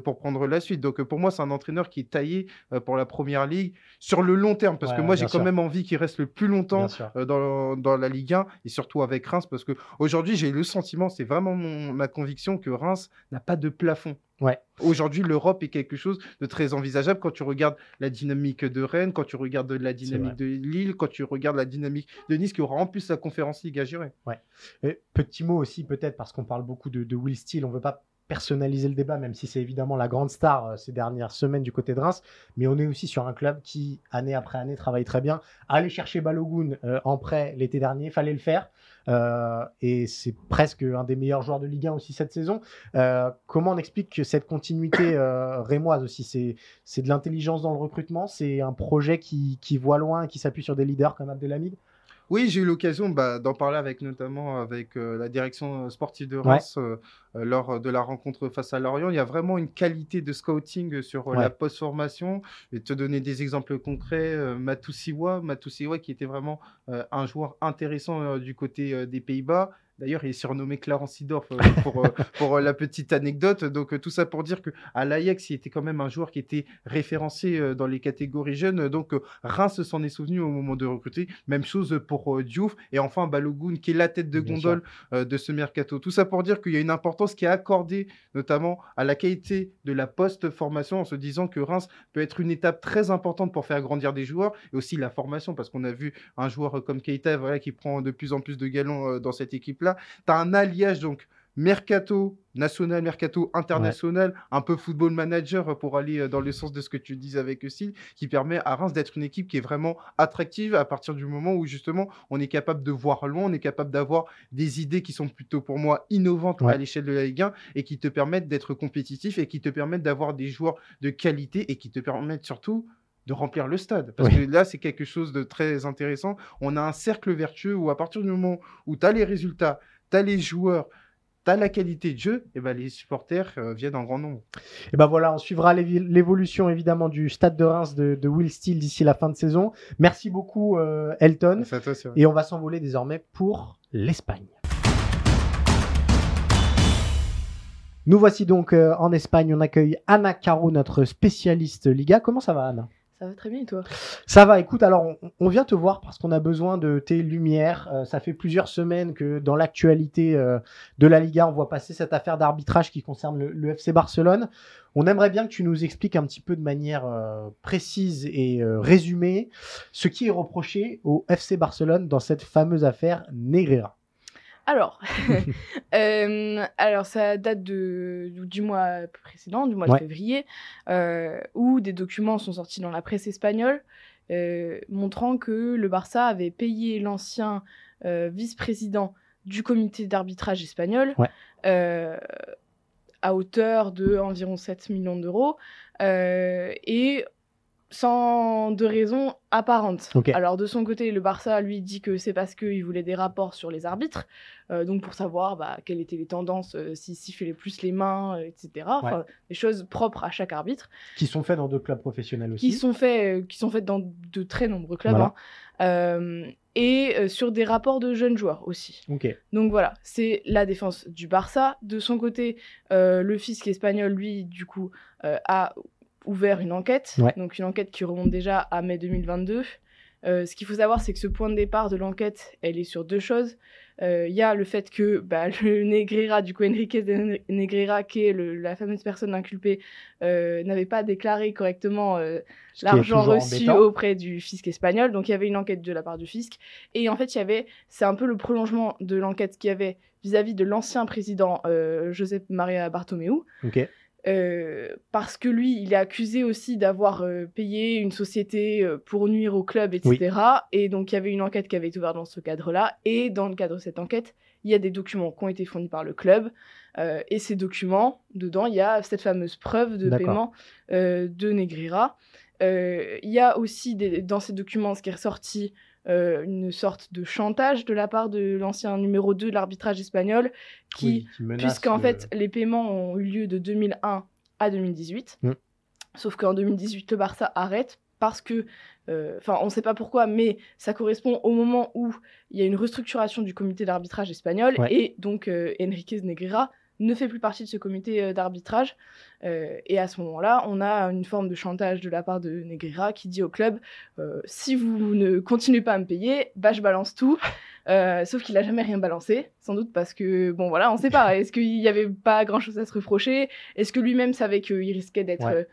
pour prendre la suite. Donc pour moi, c'est un entraîneur qui est taillé pour la première Ligue sur le long terme, parce que moi j'ai quand même envie qu'il reste le plus longtemps euh, dans, dans, la Ligue 1 et surtout avec Reims, parce que aujourd'hui j'ai le sentiment, c'est vraiment ma conviction que Reims n'a pas de plafond. Ouais. Aujourd'hui, l'Europe est quelque chose de très envisageable quand tu regardes la dynamique de Rennes, quand tu regardes la dynamique de Lille, quand tu regardes la dynamique de Nice, qui aura en plus la conférence Ligue à gérer. Ouais. petit mot aussi, peut-être, parce qu'on parle beaucoup de, de Will Steele, on ne veut pas personnaliser le débat, même si c'est évidemment la grande star euh, ces dernières semaines du côté de Reims. Mais on est aussi sur un club qui, année après année, travaille très bien. Aller chercher Balogun euh, en prêt l'été dernier, fallait le faire. Euh, et c'est presque un des meilleurs joueurs de Ligue 1 aussi cette saison. comment on explique que cette continuité rémoise aussi? C'est de l'intelligence dans le recrutement, c'est un projet qui, qui voit loin qui s'appuie sur des leaders comme Abdelhamid? Oui, j'ai eu l'occasion bah, d'en parler avec notamment avec euh, la direction sportive de Reims euh, euh, lors de la rencontre face à Lorient. Il y a vraiment une qualité de scouting sur la post-formation. Je vais te donner des exemples concrets. Matoussiwa, Matoussiwa qui était vraiment un joueur intéressant du côté des Pays-Bas. D'ailleurs, il est surnommé Clarence Sidorf euh, pour, euh, *laughs* pour euh, la petite anecdote. Donc, tout ça pour dire qu'à l'Ajax, il était quand même un joueur qui était référencé dans les catégories jeunes. Donc, Reims s'en est souvenu au moment de recruter. Même chose pour Diouf. Et enfin, Balogun, qui est la tête de gondole de ce mercato. Tout ça pour dire qu'il y a une importance qui est accordée, notamment à la qualité de la post-formation, en se disant que Reims peut être une étape très importante pour faire grandir des joueurs. Et aussi la formation, parce qu'on a vu un joueur comme Keita voilà, qui prend de plus en plus de galons dans cette équipe-là tu as un alliage donc mercato national, mercato international, un peu football manager pour aller euh, dans le sens de ce que tu disais avec Style, qui permet à Reims d'être une équipe qui est vraiment attractive à partir du moment où justement on est capable de voir loin, on est capable d'avoir des idées qui sont plutôt pour moi innovantes à l'échelle de la Ligue 1 et qui te permettent d'être compétitif et qui te permettent d'avoir des joueurs de qualité et qui te permettent surtout de remplir le stade. Parce que là, c'est quelque chose de très intéressant. On a un cercle vertueux où à partir du moment où tu as les résultats, tu as les joueurs, tu la qualité de jeu, et ben les supporters euh, viennent en grand nombre. Et ben voilà, on suivra l'évolution évidemment du stade de Reims de, Will Steele d'ici la fin de saison. Merci beaucoup euh, Elton. et on va s'envoler désormais pour l'Espagne. Nous voici donc euh, en Espagne. On accueille Anna Caro, notre spécialiste Liga. Comment ça va, Anna ça va très bien et toi? Ça va, écoute, alors on, vient te voir parce qu'on a besoin de tes lumières. Euh, ça fait plusieurs semaines que dans l'actualité euh, de la Liga, on voit passer cette affaire d'arbitrage qui concerne le, FC Barcelone. On aimerait bien que tu nous expliques un petit peu de manière euh, précise et résumée ce qui est reproché au FC Barcelone dans cette fameuse affaire Negreira. Alors, *laughs* *laughs* euh, alors ça date de, du mois précédent, du mois de février, euh, où des documents sont sortis dans la presse espagnole euh, montrant que le Barça avait payé l'ancien vice-président du comité d'arbitrage espagnol à hauteur de environ 7 millions d'euros et sans de raison apparente. Alors de son côté, le Barça lui dit que c'est parce qu'il voulait des rapports sur les arbitres, euh, donc pour savoir bah, quelles étaient les tendances, euh, s'il sifflait plus les mains, euh, etc. des choses propres à chaque arbitre. Qui sont faites dans d'autres clubs professionnels aussi. Qui sont faits, qui sont faites dans de très nombreux clubs. Hein. et sur des rapports de jeunes joueurs aussi. Donc voilà, c'est la défense du Barça. De son côté, le fisc espagnol, lui, du coup, a ouvert une enquête, donc une enquête qui remonte déjà à mai 2022. Euh, ce qu'il faut savoir, c'est que ce point de départ de l'enquête, elle est sur deux choses. Il euh, y a le fait que bah, *laughs* le Negreira, du coup Enrique de Negreira, qui est la fameuse personne inculpée, euh, n'avait pas déclaré correctement l'argent reçu auprès du fisc espagnol. Donc il y avait une enquête de la part du fisc. Et en fait, il y avait, c'est un peu le prolongement de l'enquête qu'il y avait vis-à-vis de l'ancien président Josep Maria Bartomeu. Euh, parce que lui, il est accusé aussi d'avoir euh, payé une société euh, pour nuire au club, etc. Et donc, il y avait une enquête qui avait été ouverte dans ce cadre-là. Et dans le cadre de cette enquête, il y a des documents qui ont été fournis par le club. et ces documents, dedans, il y a cette fameuse preuve de paiement de Negreira. Il y a aussi dans ces documents, ce qui est ressorti, euh, une sorte de chantage de la part de l'ancien numéro 2 de l'arbitrage espagnol, qui, puisqu'en fait, les paiements ont eu lieu de 2001 à 2018. Mm. Sauf qu'en 2018, le Barça arrête parce que, euh, enfin, on ne sait pas pourquoi, mais ça correspond au moment où il y a une restructuration du comité d'arbitrage espagnol et donc euh, Enriquez Negreira ne fait plus partie de ce comité euh, d'arbitrage. Euh, et à ce moment-là, on a une forme de chantage de la part de Negreira qui dit au club euh, si vous ne continuez pas à me payer, bah je balance tout. sauf qu'il n'a jamais rien balancé, sans doute parce que, bon voilà, on ne sait pas. Est-ce qu'il n'y avait pas grand-chose à se reprocher? Est-ce que lui-même savait qu'il risquait d'être.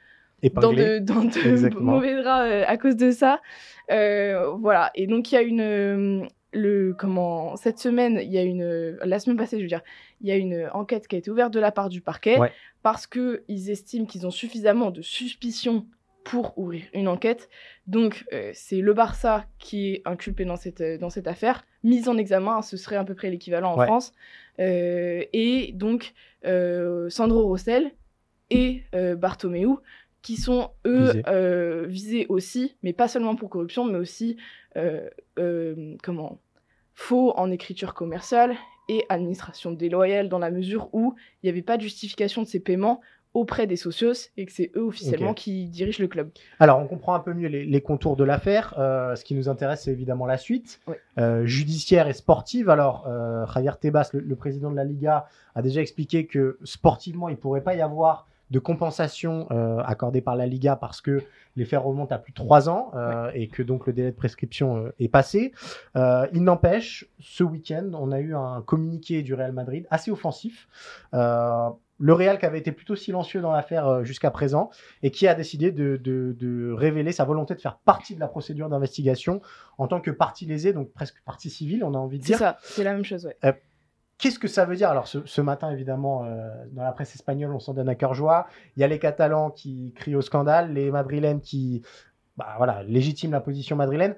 dans de, dans de mauvais draps à cause de ça? voilà. Et donc, il y a une, le comment cette semaine, il y a une la semaine passée, je veux dire, il y a une enquête qui a été ouverte de la part du parquet parce que ils estiment qu'ils ont suffisamment de suspicions pour ouvrir une enquête. Donc euh, c'est le Barça qui est inculpé dans cette dans cette affaire, mise en examen, ce serait à peu près l'équivalent en France. Euh, et donc euh, Sandro Rossel et Bartomeu qui sont eux visés aussi, mais pas seulement pour corruption, mais aussi comment faux en écriture commerciale et administration déloyale dans la mesure où il n'y avait pas de justification de ces paiements auprès des socios et que c'est eux officiellement qui dirigent le club. Alors on comprend un peu mieux les, contours de l'affaire. Euh, ce qui nous intéresse c'est évidemment la suite euh, judiciaire et sportive. Alors euh, Javier Tebas, le, le, président de la Liga, a déjà expliqué que sportivement il pourrait pas y avoir de compensation euh, accordée par la Liga parce que les faits remontent à plus de trois ans euh, et que donc le délai de prescription euh, est passé. il n'empêche, ce week-end, on a eu un communiqué du Real Madrid assez offensif. le Real qui avait été plutôt silencieux dans l'affaire jusqu'à présent et qui a décidé de, de, révéler sa volonté de faire partie de la procédure d'investigation en tant que partie lésée, donc presque partie civile, on a envie de dire. C'est ça, c'est la même chose, ouais. Qu'est-ce que ça veut dire? Alors, ce, matin, évidemment, euh, dans la presse espagnole, on s'en donne à cœur joie. Il y a les Catalans qui crient au scandale, les Madrilènes qui bah, voilà, légitiment la position madrilène.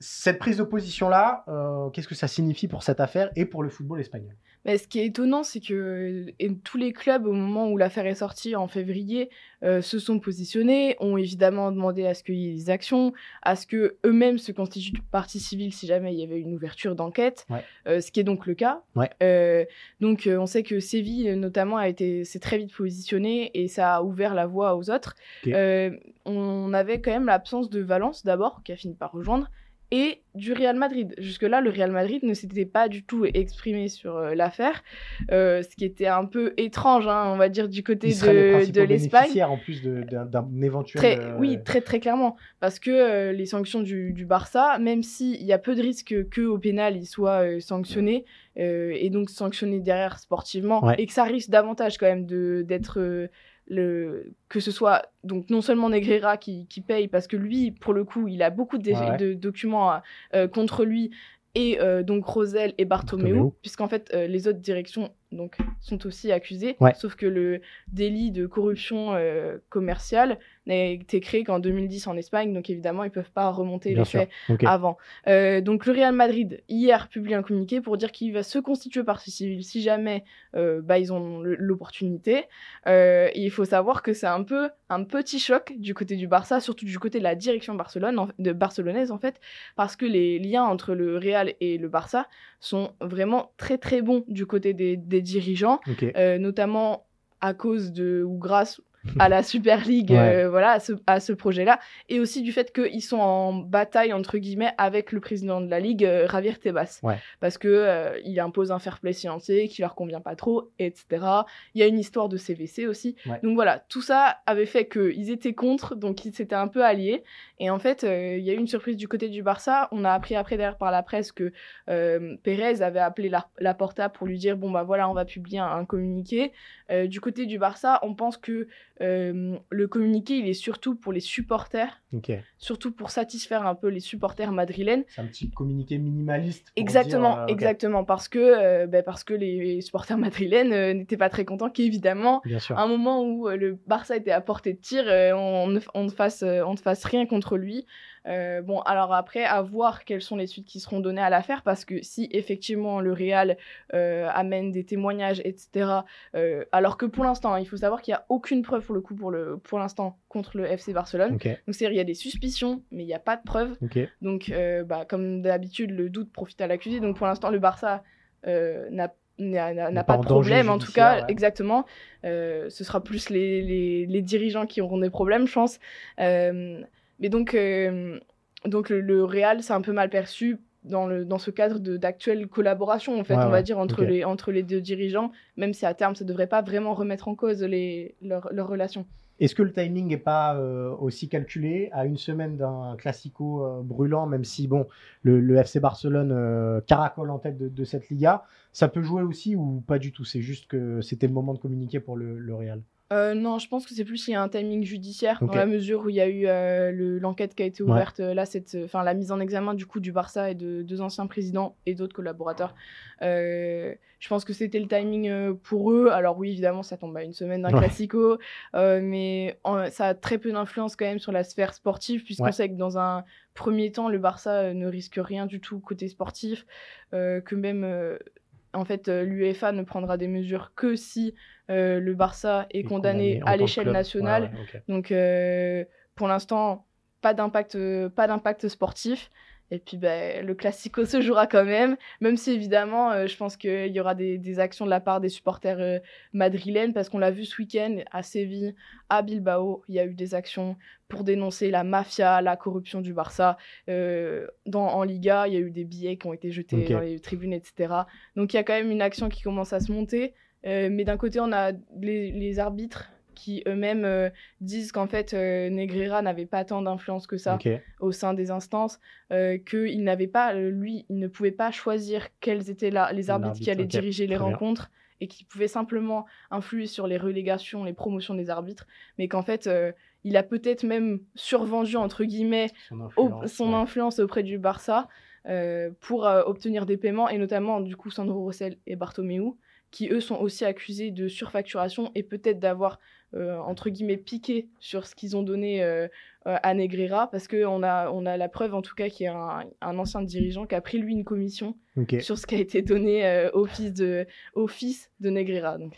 Cette prise de position-là, euh, qu'est-ce que ça signifie pour cette affaire et pour le football espagnol? Mais ce qui est étonnant, c'est que tous les clubs, au moment où l'affaire est sortie en février, euh, se sont positionnés, ont évidemment demandé à ce qu'il y ait des actions, à ce que eux-mêmes se constituent partie civile si jamais il y avait une ouverture d'enquête, euh, ce qui est donc le cas. donc on sait que Séville notamment a été s'est très vite positionné et ça a ouvert la voie aux autres. on avait quand même l'absence de Valence d'abord, qui a fini par rejoindre et du Real Madrid. Jusque-là, le Real Madrid ne s'était pas du tout exprimé sur euh, l'affaire, euh, ce qui était un peu étrange, hein, on va dire, du côté de, de l'Espagne. en plus d'un éventuel... Très, euh, Oui, très très clairement. Parce que les sanctions du, du Barça, même s'il y a peu de risques qu'au pénal, ils soient sanctionnés, et donc sanctionnés derrière sportivement, et que ça risque davantage quand même d'être le, que ce soit donc non seulement Negreira qui, qui, paye parce que lui, pour le coup, il a beaucoup de, documents euh, contre lui et euh, donc Rosel et Bartomeu, puisqu'en fait euh, les autres directions donc sont aussi accusées, sauf que le délit de corruption commerciale n'a été créé qu'en 2010 en Espagne, donc évidemment, ils peuvent pas remonter les faits avant. Euh, donc le Real Madrid, hier, publie un communiqué pour dire qu'il va se constituer partie civile si jamais euh, bah, ils ont l'opportunité. Euh, il faut savoir que c'est un peu un petit choc du côté du Barça, surtout du côté de la direction Barcelone, de barcelonaise en fait, parce que les liens entre le Real et le Barça sont vraiment très très bons du côté des, des dirigeants, notamment à cause de ou grâce à la Super League, euh, voilà, à ce, à ce projet-là, et aussi du fait qu'ils sont en bataille entre guillemets avec le président de la ligue, euh, Javier Tebas, parce que euh, il impose un fair play financier qui leur convient pas trop, etc. Il y a une histoire de CVC aussi, donc voilà, tout ça avait fait qu'ils étaient contre, donc ils s'étaient un peu alliés, et en fait, il y a eu une surprise du côté du Barça. On a appris après derrière par la presse que Pérez avait appelé la, la, Porta pour lui dire bon bah voilà, on va publier un, un communiqué. du côté du Barça, on pense que euh, le communiqué, il est surtout pour les supporters, surtout pour satisfaire un peu les supporters madrilènes. C'est un petit communiqué minimaliste. Exactement, euh, exactement, parce que euh, ben, parce que les supporters madrilènes n'étaient pas très contents qu'évidemment, à un moment où le Barça était à portée de tir, on ne, on, fasse on ne fasse rien contre lui. Euh, bon, alors après, à voir quelles sont les suites qui seront données à l'affaire, parce que si effectivement le Real euh, amène des témoignages, etc., euh, alors que pour l'instant, hein, il faut savoir qu'il n'y a aucune preuve pour le coup pour le pour l'instant contre le FC Barcelone. Donc c'est il y a des suspicions, mais il n'y a pas de preuves. Donc bah, comme d'habitude, le doute profite à l'accusé. Donc pour l'instant, le Barça n'a n'a pas, de problème, en tout cas, exactement. ce sera plus les, les, les, dirigeants qui auront des problèmes, je pense. Mais donc, euh, donc le, Real, c'est un peu mal perçu dans, le, dans ce cadre d'actuelle collaboration, en fait, on va dire, entre, les, entre les deux dirigeants, même si à terme, ça ne devrait pas vraiment remettre en cause les, leurs, leurs relations. Est-ce que le timing n'est pas euh, aussi calculé à une semaine d'un classico euh, brûlant, même si bon, le, FC Barcelone caracole en tête de, cette Liga Ça peut jouer aussi ou pas du tout? C'est juste que c'était le moment de communiquer pour le, le Real euh, non, je pense que c'est plus il y a un timing judiciaire dans la mesure où il y a eu euh, l'enquête qui a été ouverte euh, là, cette, enfin la mise en examen du coup du Barça et de deux anciens présidents et d'autres collaborateurs. je pense que c'était le timing pour eux. Alors oui, évidemment, ça tombe à une semaine d'un classico, mais ça a très peu d'influence quand même sur la sphère sportive puisqu'on sait que dans un premier temps, le Barça ne risque rien du tout côté sportif, que même en fait, l'UEFA ne prendra des mesures que si euh, le Barça est, condamné, à l'échelle nationale. Donc, euh, pour l'instant, pas d'impact, euh, pas d'impact sportif. Et puis ben, le Classico se jouera quand même, même si évidemment je pense qu'il y aura des, actions de la part des supporters madrilènes, parce qu'on l'a vu ce week-end à Séville, à Bilbao, il y a eu des actions pour dénoncer la mafia, la corruption du Barça. dans, en Liga, il y a eu des billets qui ont été jetés dans les tribunes, etc. Donc il y a quand même une action qui commence à se monter. Euh, mais d'un côté, on a les, arbitres qui eux-mêmes euh, disent qu'en fait, euh, Negreira n'avait pas tant d'influence que ça au sein des instances, qu'il n'avait pas, lui, il ne pouvait pas choisir quels étaient là, les arbitres qui allaient diriger les rencontres et qui pouvaient simplement influer sur les relégations, les promotions des arbitres, mais qu'en fait, il a peut-être même survendu, entre guillemets, son influence, auprès du Barça pour obtenir des paiements, et notamment, du coup, Sandro Rossell et Bartomeu qui eux sont aussi accusés de surfacturation et peut-être d'avoir entre guillemets piqué sur ce qu'ils ont donné à Negreira parce qu'on a, on a la preuve en tout cas qu'il y a un, ancien dirigeant qui a pris lui une commission sur ce qui a été donné au, fils de, au fils de Negreira. Donc.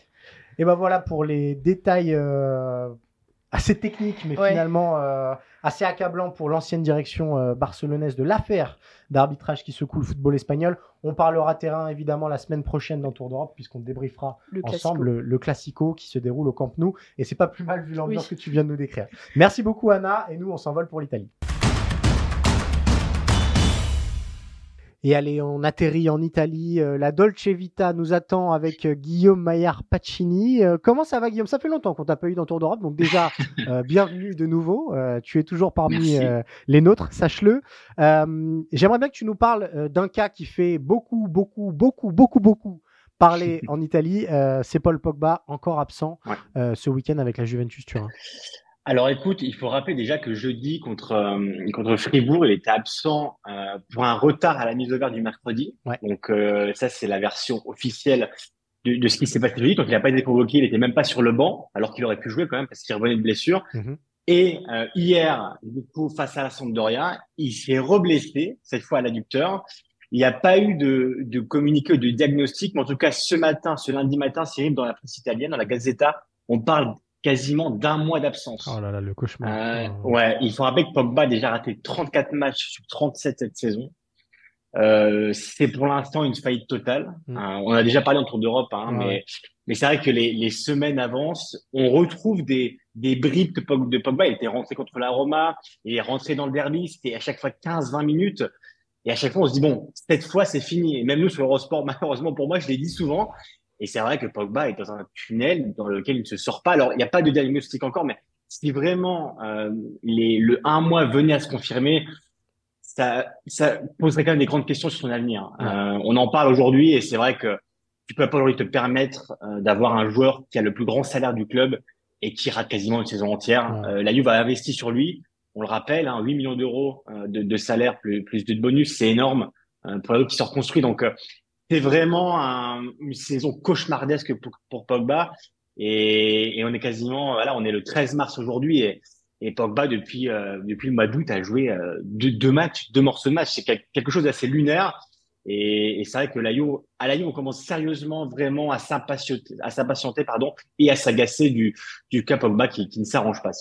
Et ben voilà pour les détails assez technique, mais finalement euh, assez accablant pour l'ancienne direction euh, barcelonaise de l'affaire d'arbitrage qui secoue le football espagnol. On parlera terrain évidemment la semaine prochaine dans Tour d'Europe, puisqu'on débriefera ensemble le, Classico qui se déroule au Camp Nou. Et c'est pas plus mal vu l'ambiance que tu viens de nous décrire. Merci beaucoup Anna, et nous on s'envole pour l'Italie. Et allez, on atterrit en Italie. Euh, la Dolce Vita nous attend avec euh, Guillaume Maillard Pacini. Euh, comment ça va, Guillaume? Ça fait longtemps qu'on t'a pas eu dans Tour d'Europe, donc déjà, *laughs* bienvenue de nouveau. tu es toujours parmi les nôtres, sache-le. J'aimerais bien que tu nous parles d'un cas qui fait beaucoup, beaucoup, beaucoup, beaucoup, beaucoup parler *laughs* en Italie. C'est Paul Pogba, encore absent ce week-end avec la Juventus Turin. Alors écoute, il faut rappeler déjà que jeudi contre, euh, contre Fribourg, il était absent euh, pour un retard à la mise au vert du mercredi. Donc euh, ça, c'est la version officielle de, de ce qui s'est passé jeudi. Donc il n'a pas été convoqué, il n'était même pas sur le banc, alors qu'il aurait pu jouer quand même parce qu'il revenait de blessure. Mm-hmm. Et hier, du coup, face à la Sampdoria, il s'est reblessé, cette fois à l'adducteur. Il n'y a pas eu de, de communiqué ou de diagnostic, mais en tout cas, ce matin, ce lundi matin, c'est dans la presse italienne, dans la Gazzetta, on parle quasiment d'un mois d'absence. Oh là là, le cauchemar. Euh, oh. Ouais, il faut rappeler que Pogba a déjà raté 34 matchs sur 37 cette saison. Euh, c'est pour l'instant une faillite totale. Mm. Euh, on a déjà parlé en Tour d'Europe, hein, mais, mais c'est vrai que les, les, semaines avancent. On retrouve des, des bribes de Pogba. De Pogba. Il était rentré contre la Roma, il est rentré dans le derby, c'était à chaque fois 15-20 minutes. Et à chaque fois, on se dit, bon, cette fois, c'est fini. Et même nous, sur Eurosport, *laughs* malheureusement pour moi, je l'ai dit souvent, et c'est vrai que Pogba est dans un tunnel dans lequel il ne se sort pas. Alors, il n'y a pas de diagnostic encore, mais si vraiment euh, les, le un mois venait à se confirmer, ça, ça poserait quand même des grandes questions sur son avenir. Euh, on en parle aujourd'hui et c'est vrai que tu peux pas aujourd'hui te permettre euh, d'avoir un joueur qui a le plus grand salaire du club et qui rate quasiment une saison entière. Euh, la Juve a investi sur lui. On le rappelle, hein, 8 millions d'euros euh, de, de, salaire plus, plus de bonus, c'est énorme pour un qui se reconstruit. Donc, c'est vraiment une saison cauchemardesque pour, pour Pogba. Et, et, on est quasiment, voilà, on est le 13 mars aujourd'hui et, et Pogba depuis euh, depuis le mois d'août a joué euh, deux, deux, matchs, deux morceaux de match. C'est quelque chose d'assez lunaire. Et, et c'est vrai que la à on commence sérieusement vraiment à s'impatienter, à s'impatienter pardon, et à s'agacer du du cas Pogba qui, qui ne s'arrange pas.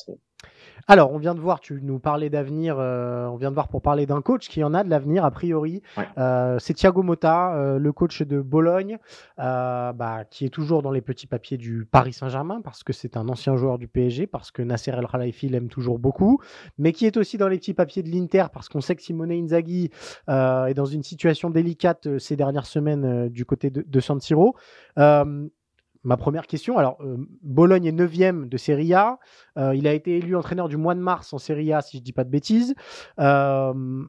Alors, on vient de voir, tu nous parlais d'avenir, euh, on vient de voir pour parler d'un coach qui en a de l'avenir, a priori. Euh, c'est Thiago Motta, euh, le coach de Bologne, bah, qui est toujours dans les petits papiers du Paris Saint-Germain, parce que c'est un ancien joueur du PSG, parce que Nasser El Khelaifi l'aime toujours beaucoup, mais qui est aussi dans les petits papiers de l'Inter, parce qu'on sait que Simone Inzaghi est dans une situation délicate ces dernières semaines du côté de, de San Siro ma première question. Alors, euh, Bologne est 9 de Serie A. Euh, il a été élu entraîneur du mois de mars en Serie A, si je ne dis pas de bêtises. Euh,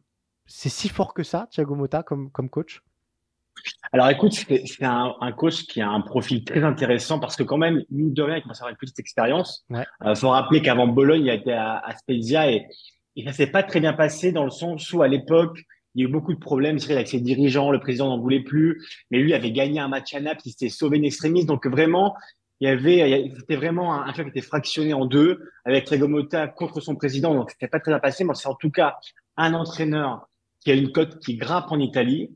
c'est si fort que ça, Thiago Motta, comme, comme coach? Alors écoute, c'est un, coach qui a un profil très intéressant parce que quand même, mine de rien, il commence à avoir une petite expérience. Il faut rappeler qu'avant Bologne, il a été à, à Spezia et, et ça s'est pas très bien passé dans le sens où à l'époque, il y a eu beaucoup de problèmes avec ses dirigeants, le président n'en voulait plus, mais lui avait gagné un match à Naples, il s'était sauvé une extrémiste. Donc vraiment, il y avait, c'était vraiment un, club qui était fractionné en deux, avec Tregomota contre son président, donc c'était pas très bien passé, mais c'est en tout cas un entraîneur qui a une cote qui grimpe en Italie,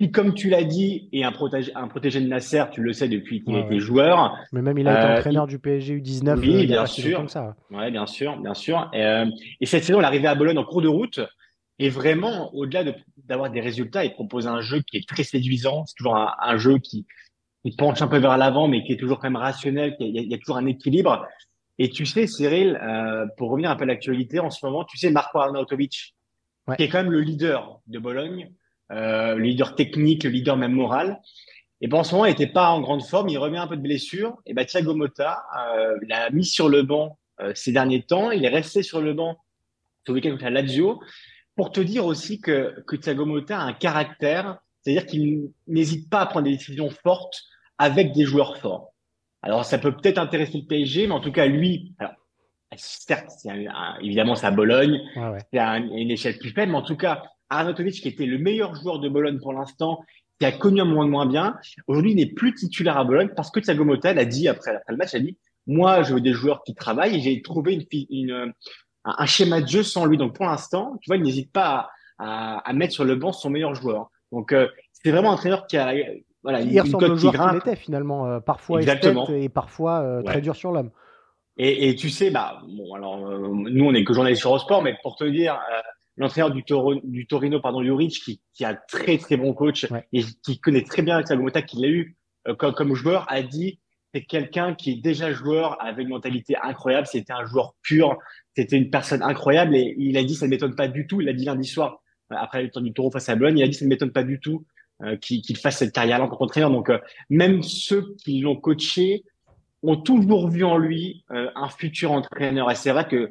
qui, comme tu l'as dit, est un protégé, un protégé de Nasser, tu le sais depuis qu'il était joueur. Mais même il a été euh, entraîneur du PSG U19. Oui, euh, bien sûr. Comme ça. Ouais, bien sûr, bien sûr. Et, euh, et cette saison, il est arrivé à Bologne en cours de route. Et vraiment, au-delà d'avoir des résultats, il propose un jeu qui est très séduisant. C'est toujours un, jeu qui, qui, penche un peu vers l'avant, mais qui est toujours quand même rationnel. Il y, a, il y a toujours un équilibre. Et tu sais, Cyril, euh, pour revenir un peu à l'actualité, en ce moment, tu sais, Marco Arnautovic, qui est quand même le leader de Bologne, euh, le leader technique, le leader même moral. Et ben, en ce moment, il n'était pas en grande forme, il revient un peu de blessure. Et ben, Thiago Motta euh, l'a mis sur le banc ces derniers temps. Il est resté sur le banc ce week-end contre la Lazio pour te dire aussi que, que Thiago Motta a un caractère, c'est-à-dire qu'il n'hésite pas à prendre des décisions fortes avec des joueurs forts. Alors, ça peut peut-être intéresser le PSG, mais en tout cas, lui, alors, certes, c'est évidemment, c'est à Bologne, c'est à une échelle plus faible, mais en tout cas, Arnautovic, qui était le meilleur joueur de Bologne pour l'instant, qui a connu un moment de moins bien, aujourd'hui, il n'est plus titulaire à Bologne parce que Thiago Motta l'a dit après, après le match, a dit, moi, je veux des joueurs qui travaillent et j'ai trouvé une, une, un, schéma de jeu sans lui. Donc, pour l'instant, tu vois, il n'hésite pas à, à, mettre sur le banc son meilleur joueur. Donc, euh, c'est vraiment un entraîneur qui a, voilà, il une ressemble au joueur qu'il était finalement, euh, parfois Exactement. et parfois euh, très dur sur l'homme. Et, et, tu sais, bah, bon, alors, nous, on est que journalistes sur sport, mais pour te dire, l'entraîneur du, du Torino, pardon, Juric, qui, qui a très très bon coach et qui connaît très bien Sagomota, qui l'a eu comme, comme joueur, a dit c'est quelqu'un qui est déjà joueur, avec une mentalité incroyable. C'était un joueur pur. C'était une personne incroyable. Et il a dit, ça ne m'étonne pas du tout. Il a dit lundi soir, euh, après le temps du taureau face à Bologne, il a dit, ça ne m'étonne pas du tout euh, qu'il fasse cette carrière-là en tant qu'entraîneur. Donc, euh, même ceux qui l'ont coaché ont toujours vu en lui euh, un futur entraîneur. Et c'est vrai que,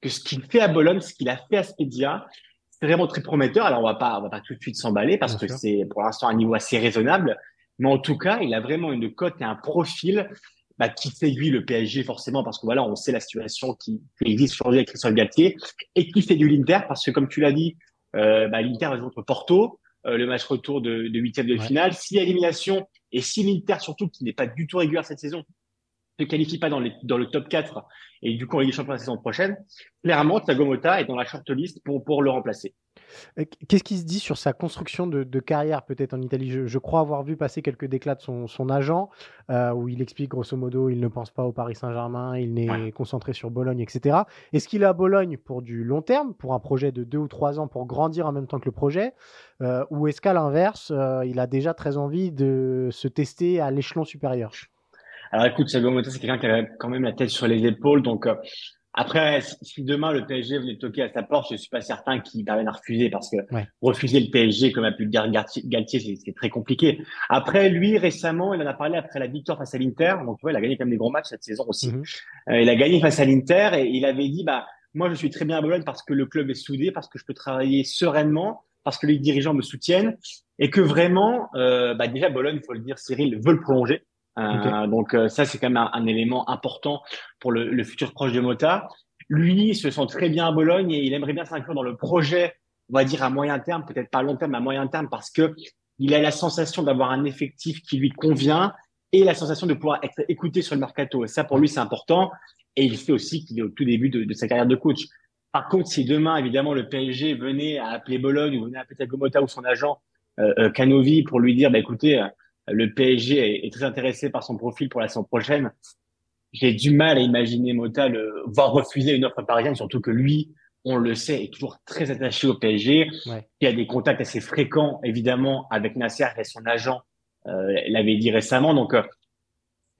que ce qu'il fait à Bologne, ce qu'il a fait à Spedia, c'est vraiment très prometteur. Alors, on va pas, on va pas tout de suite s'emballer parce que c'est pour l'instant un niveau assez raisonnable. Mais en tout cas, il a vraiment une cote et un profil bah, qui séduit le PSG forcément parce que voilà, on sait la situation qui, qui existe aujourd'hui avec Christophe Galtier et qui séduit l'Inter parce que comme tu l'as dit, euh, bah, l'Inter va contre Porto, euh, le match retour de, huitième de finale. Si élimination et si l'Inter surtout qui n'est pas du tout régulier cette saison ne qualifie pas dans, les, dans le top 4 et du coup on est champion la saison prochaine, clairement Tagomota est dans la shortlist pour, pour le remplacer. Euh, qu'est-ce qui se dit sur sa construction de, carrière peut-être en Italie? Je, crois avoir vu passer quelques déclats de son, agent euh, où il explique grosso modo il ne pense pas au Paris Saint-Germain, il n'est concentré sur Bologne, etc. Est-ce qu'il est à Bologne pour du long terme, pour un projet de deux ou trois ans pour grandir en même temps que le projet? Euh, Ou est-ce qu'à l'inverse, il a déjà très envie de se tester à l'échelon supérieur? Alors écoute, Sagomota, c'est quelqu'un qui a quand même la tête sur les épaules, donc après, si demain le PSG venait toquer à sa porte, je suis pas certain qu'il parvienne à refuser parce que refuser le PSG, comme a pu le dire Galtier, c'est très compliqué. Après, lui, récemment, il en a parlé après la victoire face à l'Inter. Donc, tu vois, il a gagné quand même des gros matchs cette saison aussi. Mhm. Euh, il a gagné face à l'Inter et il avait dit, bah, moi, je suis très bien à Bologne parce que le club est soudé, parce que je peux travailler sereinement, parce que les dirigeants me soutiennent et que vraiment, euh, bah, déjà, Bologne, il faut le dire, Cyril veut le prolonger. Euh, donc euh, ça, c'est quand même un, élément important pour le, le, futur proche de Mota. Lui, il se sent très bien à Bologne et il aimerait bien s'inclure dans le projet, on va dire à moyen terme, peut-être pas à long terme, à moyen terme, parce que il a la sensation d'avoir un effectif qui lui convient et la sensation de pouvoir être écouté sur le mercato. Et ça, pour lui, c'est important. Et il fait aussi qu'il est au tout début de, de, sa carrière de coach. Par contre, si demain, évidemment, le PSG venait à appeler Bologne ou venait à appeler Gomota ou son agent euh, euh, Canovi pour lui dire, bah, écoutez, le PSG est, très intéressé par son profil pour la saison prochaine. J'ai du mal à imaginer Mota le, voir refuser une offre parisienne, surtout que lui, on le sait, est toujours très attaché au PSG. Il y a des contacts assez fréquents, évidemment, avec Nasser et son agent euh, l'avait dit récemment. Donc, euh,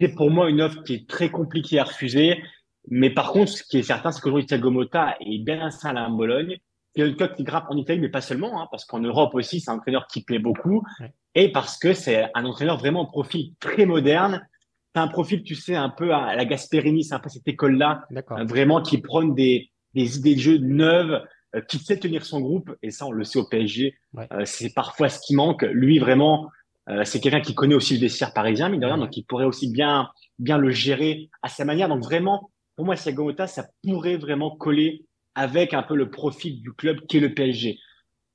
c'est pour moi une offre qui est très compliquée à refuser. Mais par contre, ce qui est certain, c'est qu'aujourd'hui, Thiago Motta est bien installé à Bologne. Il y a une cote qui grappe en Italie, mais pas seulement, hein, parce qu'en Europe aussi, c'est un entraîneur qui plaît beaucoup et parce que c'est un entraîneur vraiment en profil très moderne. C'est un profil, tu sais, un peu à la Gasperini, c'est un peu cette école-là, euh, vraiment qui prône des, des idées de jeu neuves, euh, qui sait tenir son groupe, et ça, on le sait au PSG. Euh, c'est parfois ce qui manque. Lui, vraiment, c'est quelqu'un qui connaît aussi le vestiaire parisien, mais de rien, donc il pourrait aussi bien, bien le gérer à sa manière. Donc vraiment, pour moi, Siagomota, ça pourrait vraiment coller avec un peu le profil du club qui est le PSG.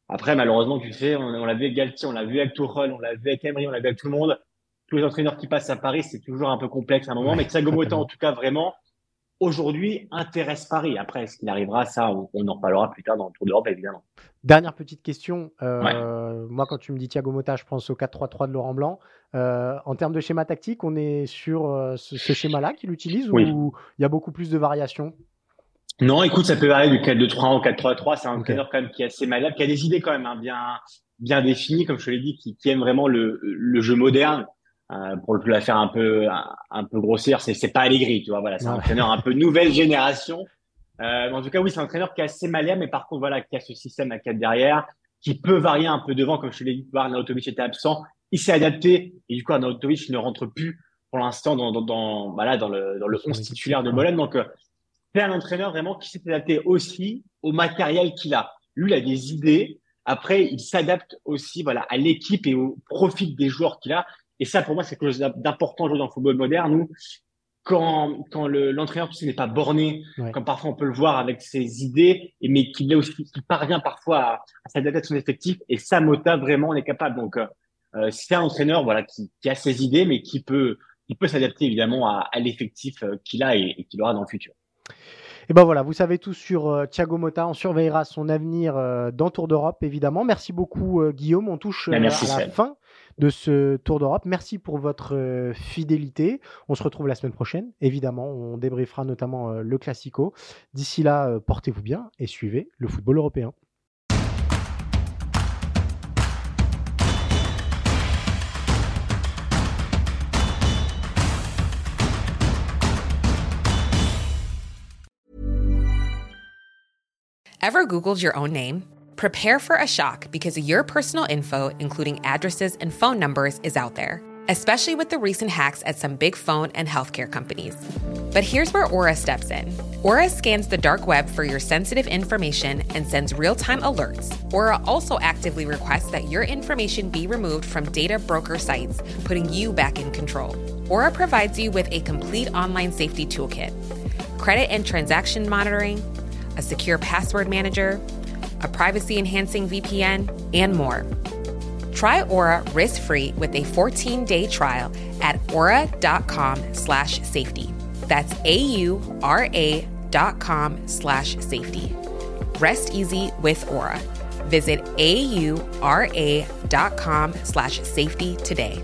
Après, malheureusement, tu sais, on, l'a vu avec Galtier, on l'a vu avec Tourelle, on l'a vu avec Emery, on l'a vu avec tout le monde. Tous les entraîneurs qui passent à Paris, c'est toujours un peu complexe à un moment. Mais Thiago Motta, en tout cas, vraiment, aujourd'hui, intéresse Paris. Après, est-ce qu'il arrivera Ça, on, en reparlera plus tard dans le Tour d'Europe, évidemment. Dernière petite question. Euh, moi, quand tu me dis Thiago Motta, je pense au 4-3-3 de Laurent Blanc. Euh, en termes de schéma tactique, on est sur euh, ce, schéma-là qu'il utilise ou il y a beaucoup plus de variations? Non, écoute, ça peut varier du 4-2-3 au 4-3-3. C'est un entraîneur quand même qui est assez malade, qui a des idées quand même hein, bien bien définies, comme je te l'ai dit, qui, qui, aime vraiment le, le jeu moderne. Euh, pour le la faire un peu un, peu grossière, c'est c'est pas Allegri, tu vois. Voilà, c'est un entraîneur un peu *laughs* nouvelle génération. Euh, en tout cas, oui, c'est un entraîneur qui est assez malade, mais par contre, voilà, qui a ce système à 4 derrière, qui peut varier un peu devant, comme je te l'ai dit. Tu vois, Arnautovic était absent, il s'est adapté et du coup, Arnautovic ne rentre plus pour l'instant dans dans, dans, voilà, dans le dans le 11 titulaire de Bologne. Donc euh, c'est un entraîneur vraiment qui s'est adapté aussi au matériel qu'il a. Lui, il a des idées. Après, il s'adapte aussi voilà, à l'équipe et au profit des joueurs qu'il a. Et ça, pour moi, c'est quelque chose d'important aujourd'hui dans le football moderne. Nous, quand, quand l'entraîneur tu sais, n'est pas borné, comme parfois on peut le voir avec ses idées, et, mais qu'il aussi, parvient parfois à, s'adapter à son effectif. Et ça, Mota, vraiment, on est capable. Donc, euh, euh, c'est un entraîneur voilà, qui, qui a ses idées, mais qui peut il peut s'adapter évidemment à, l'effectif qu'il a et qu'il aura dans le futur. Et ben voilà, vous savez tout sur euh, Thiago Motta. On surveillera son avenir euh, dans Tour d'Europe, évidemment. Merci beaucoup, euh, Guillaume. On touche ben, à la fin de ce Tour d'Europe. Merci pour votre fidélité. On se retrouve la semaine prochaine. Évidemment, on débriefera notamment le Classico. D'ici là, portez-vous bien et suivez le football européen. Ever Googled your own name? Prepare for a shock because your personal info, including addresses and phone numbers, is out there, especially with the recent hacks at some big phone and healthcare companies. But here's where Aura steps in. Aura scans the dark web for your sensitive information and sends real time alerts. Aura also actively requests that your information be removed from data broker sites, putting you back in control. Aura provides you with a complete online safety toolkit credit and transaction monitoring a secure password manager, a privacy enhancing VPN, and more. Try Aura risk-free with a 14-day trial at aura.com slash safety. That's A-U-R-A dot com slash safety. Rest easy with Aura. Visit A-U-R-A dot com slash safety today.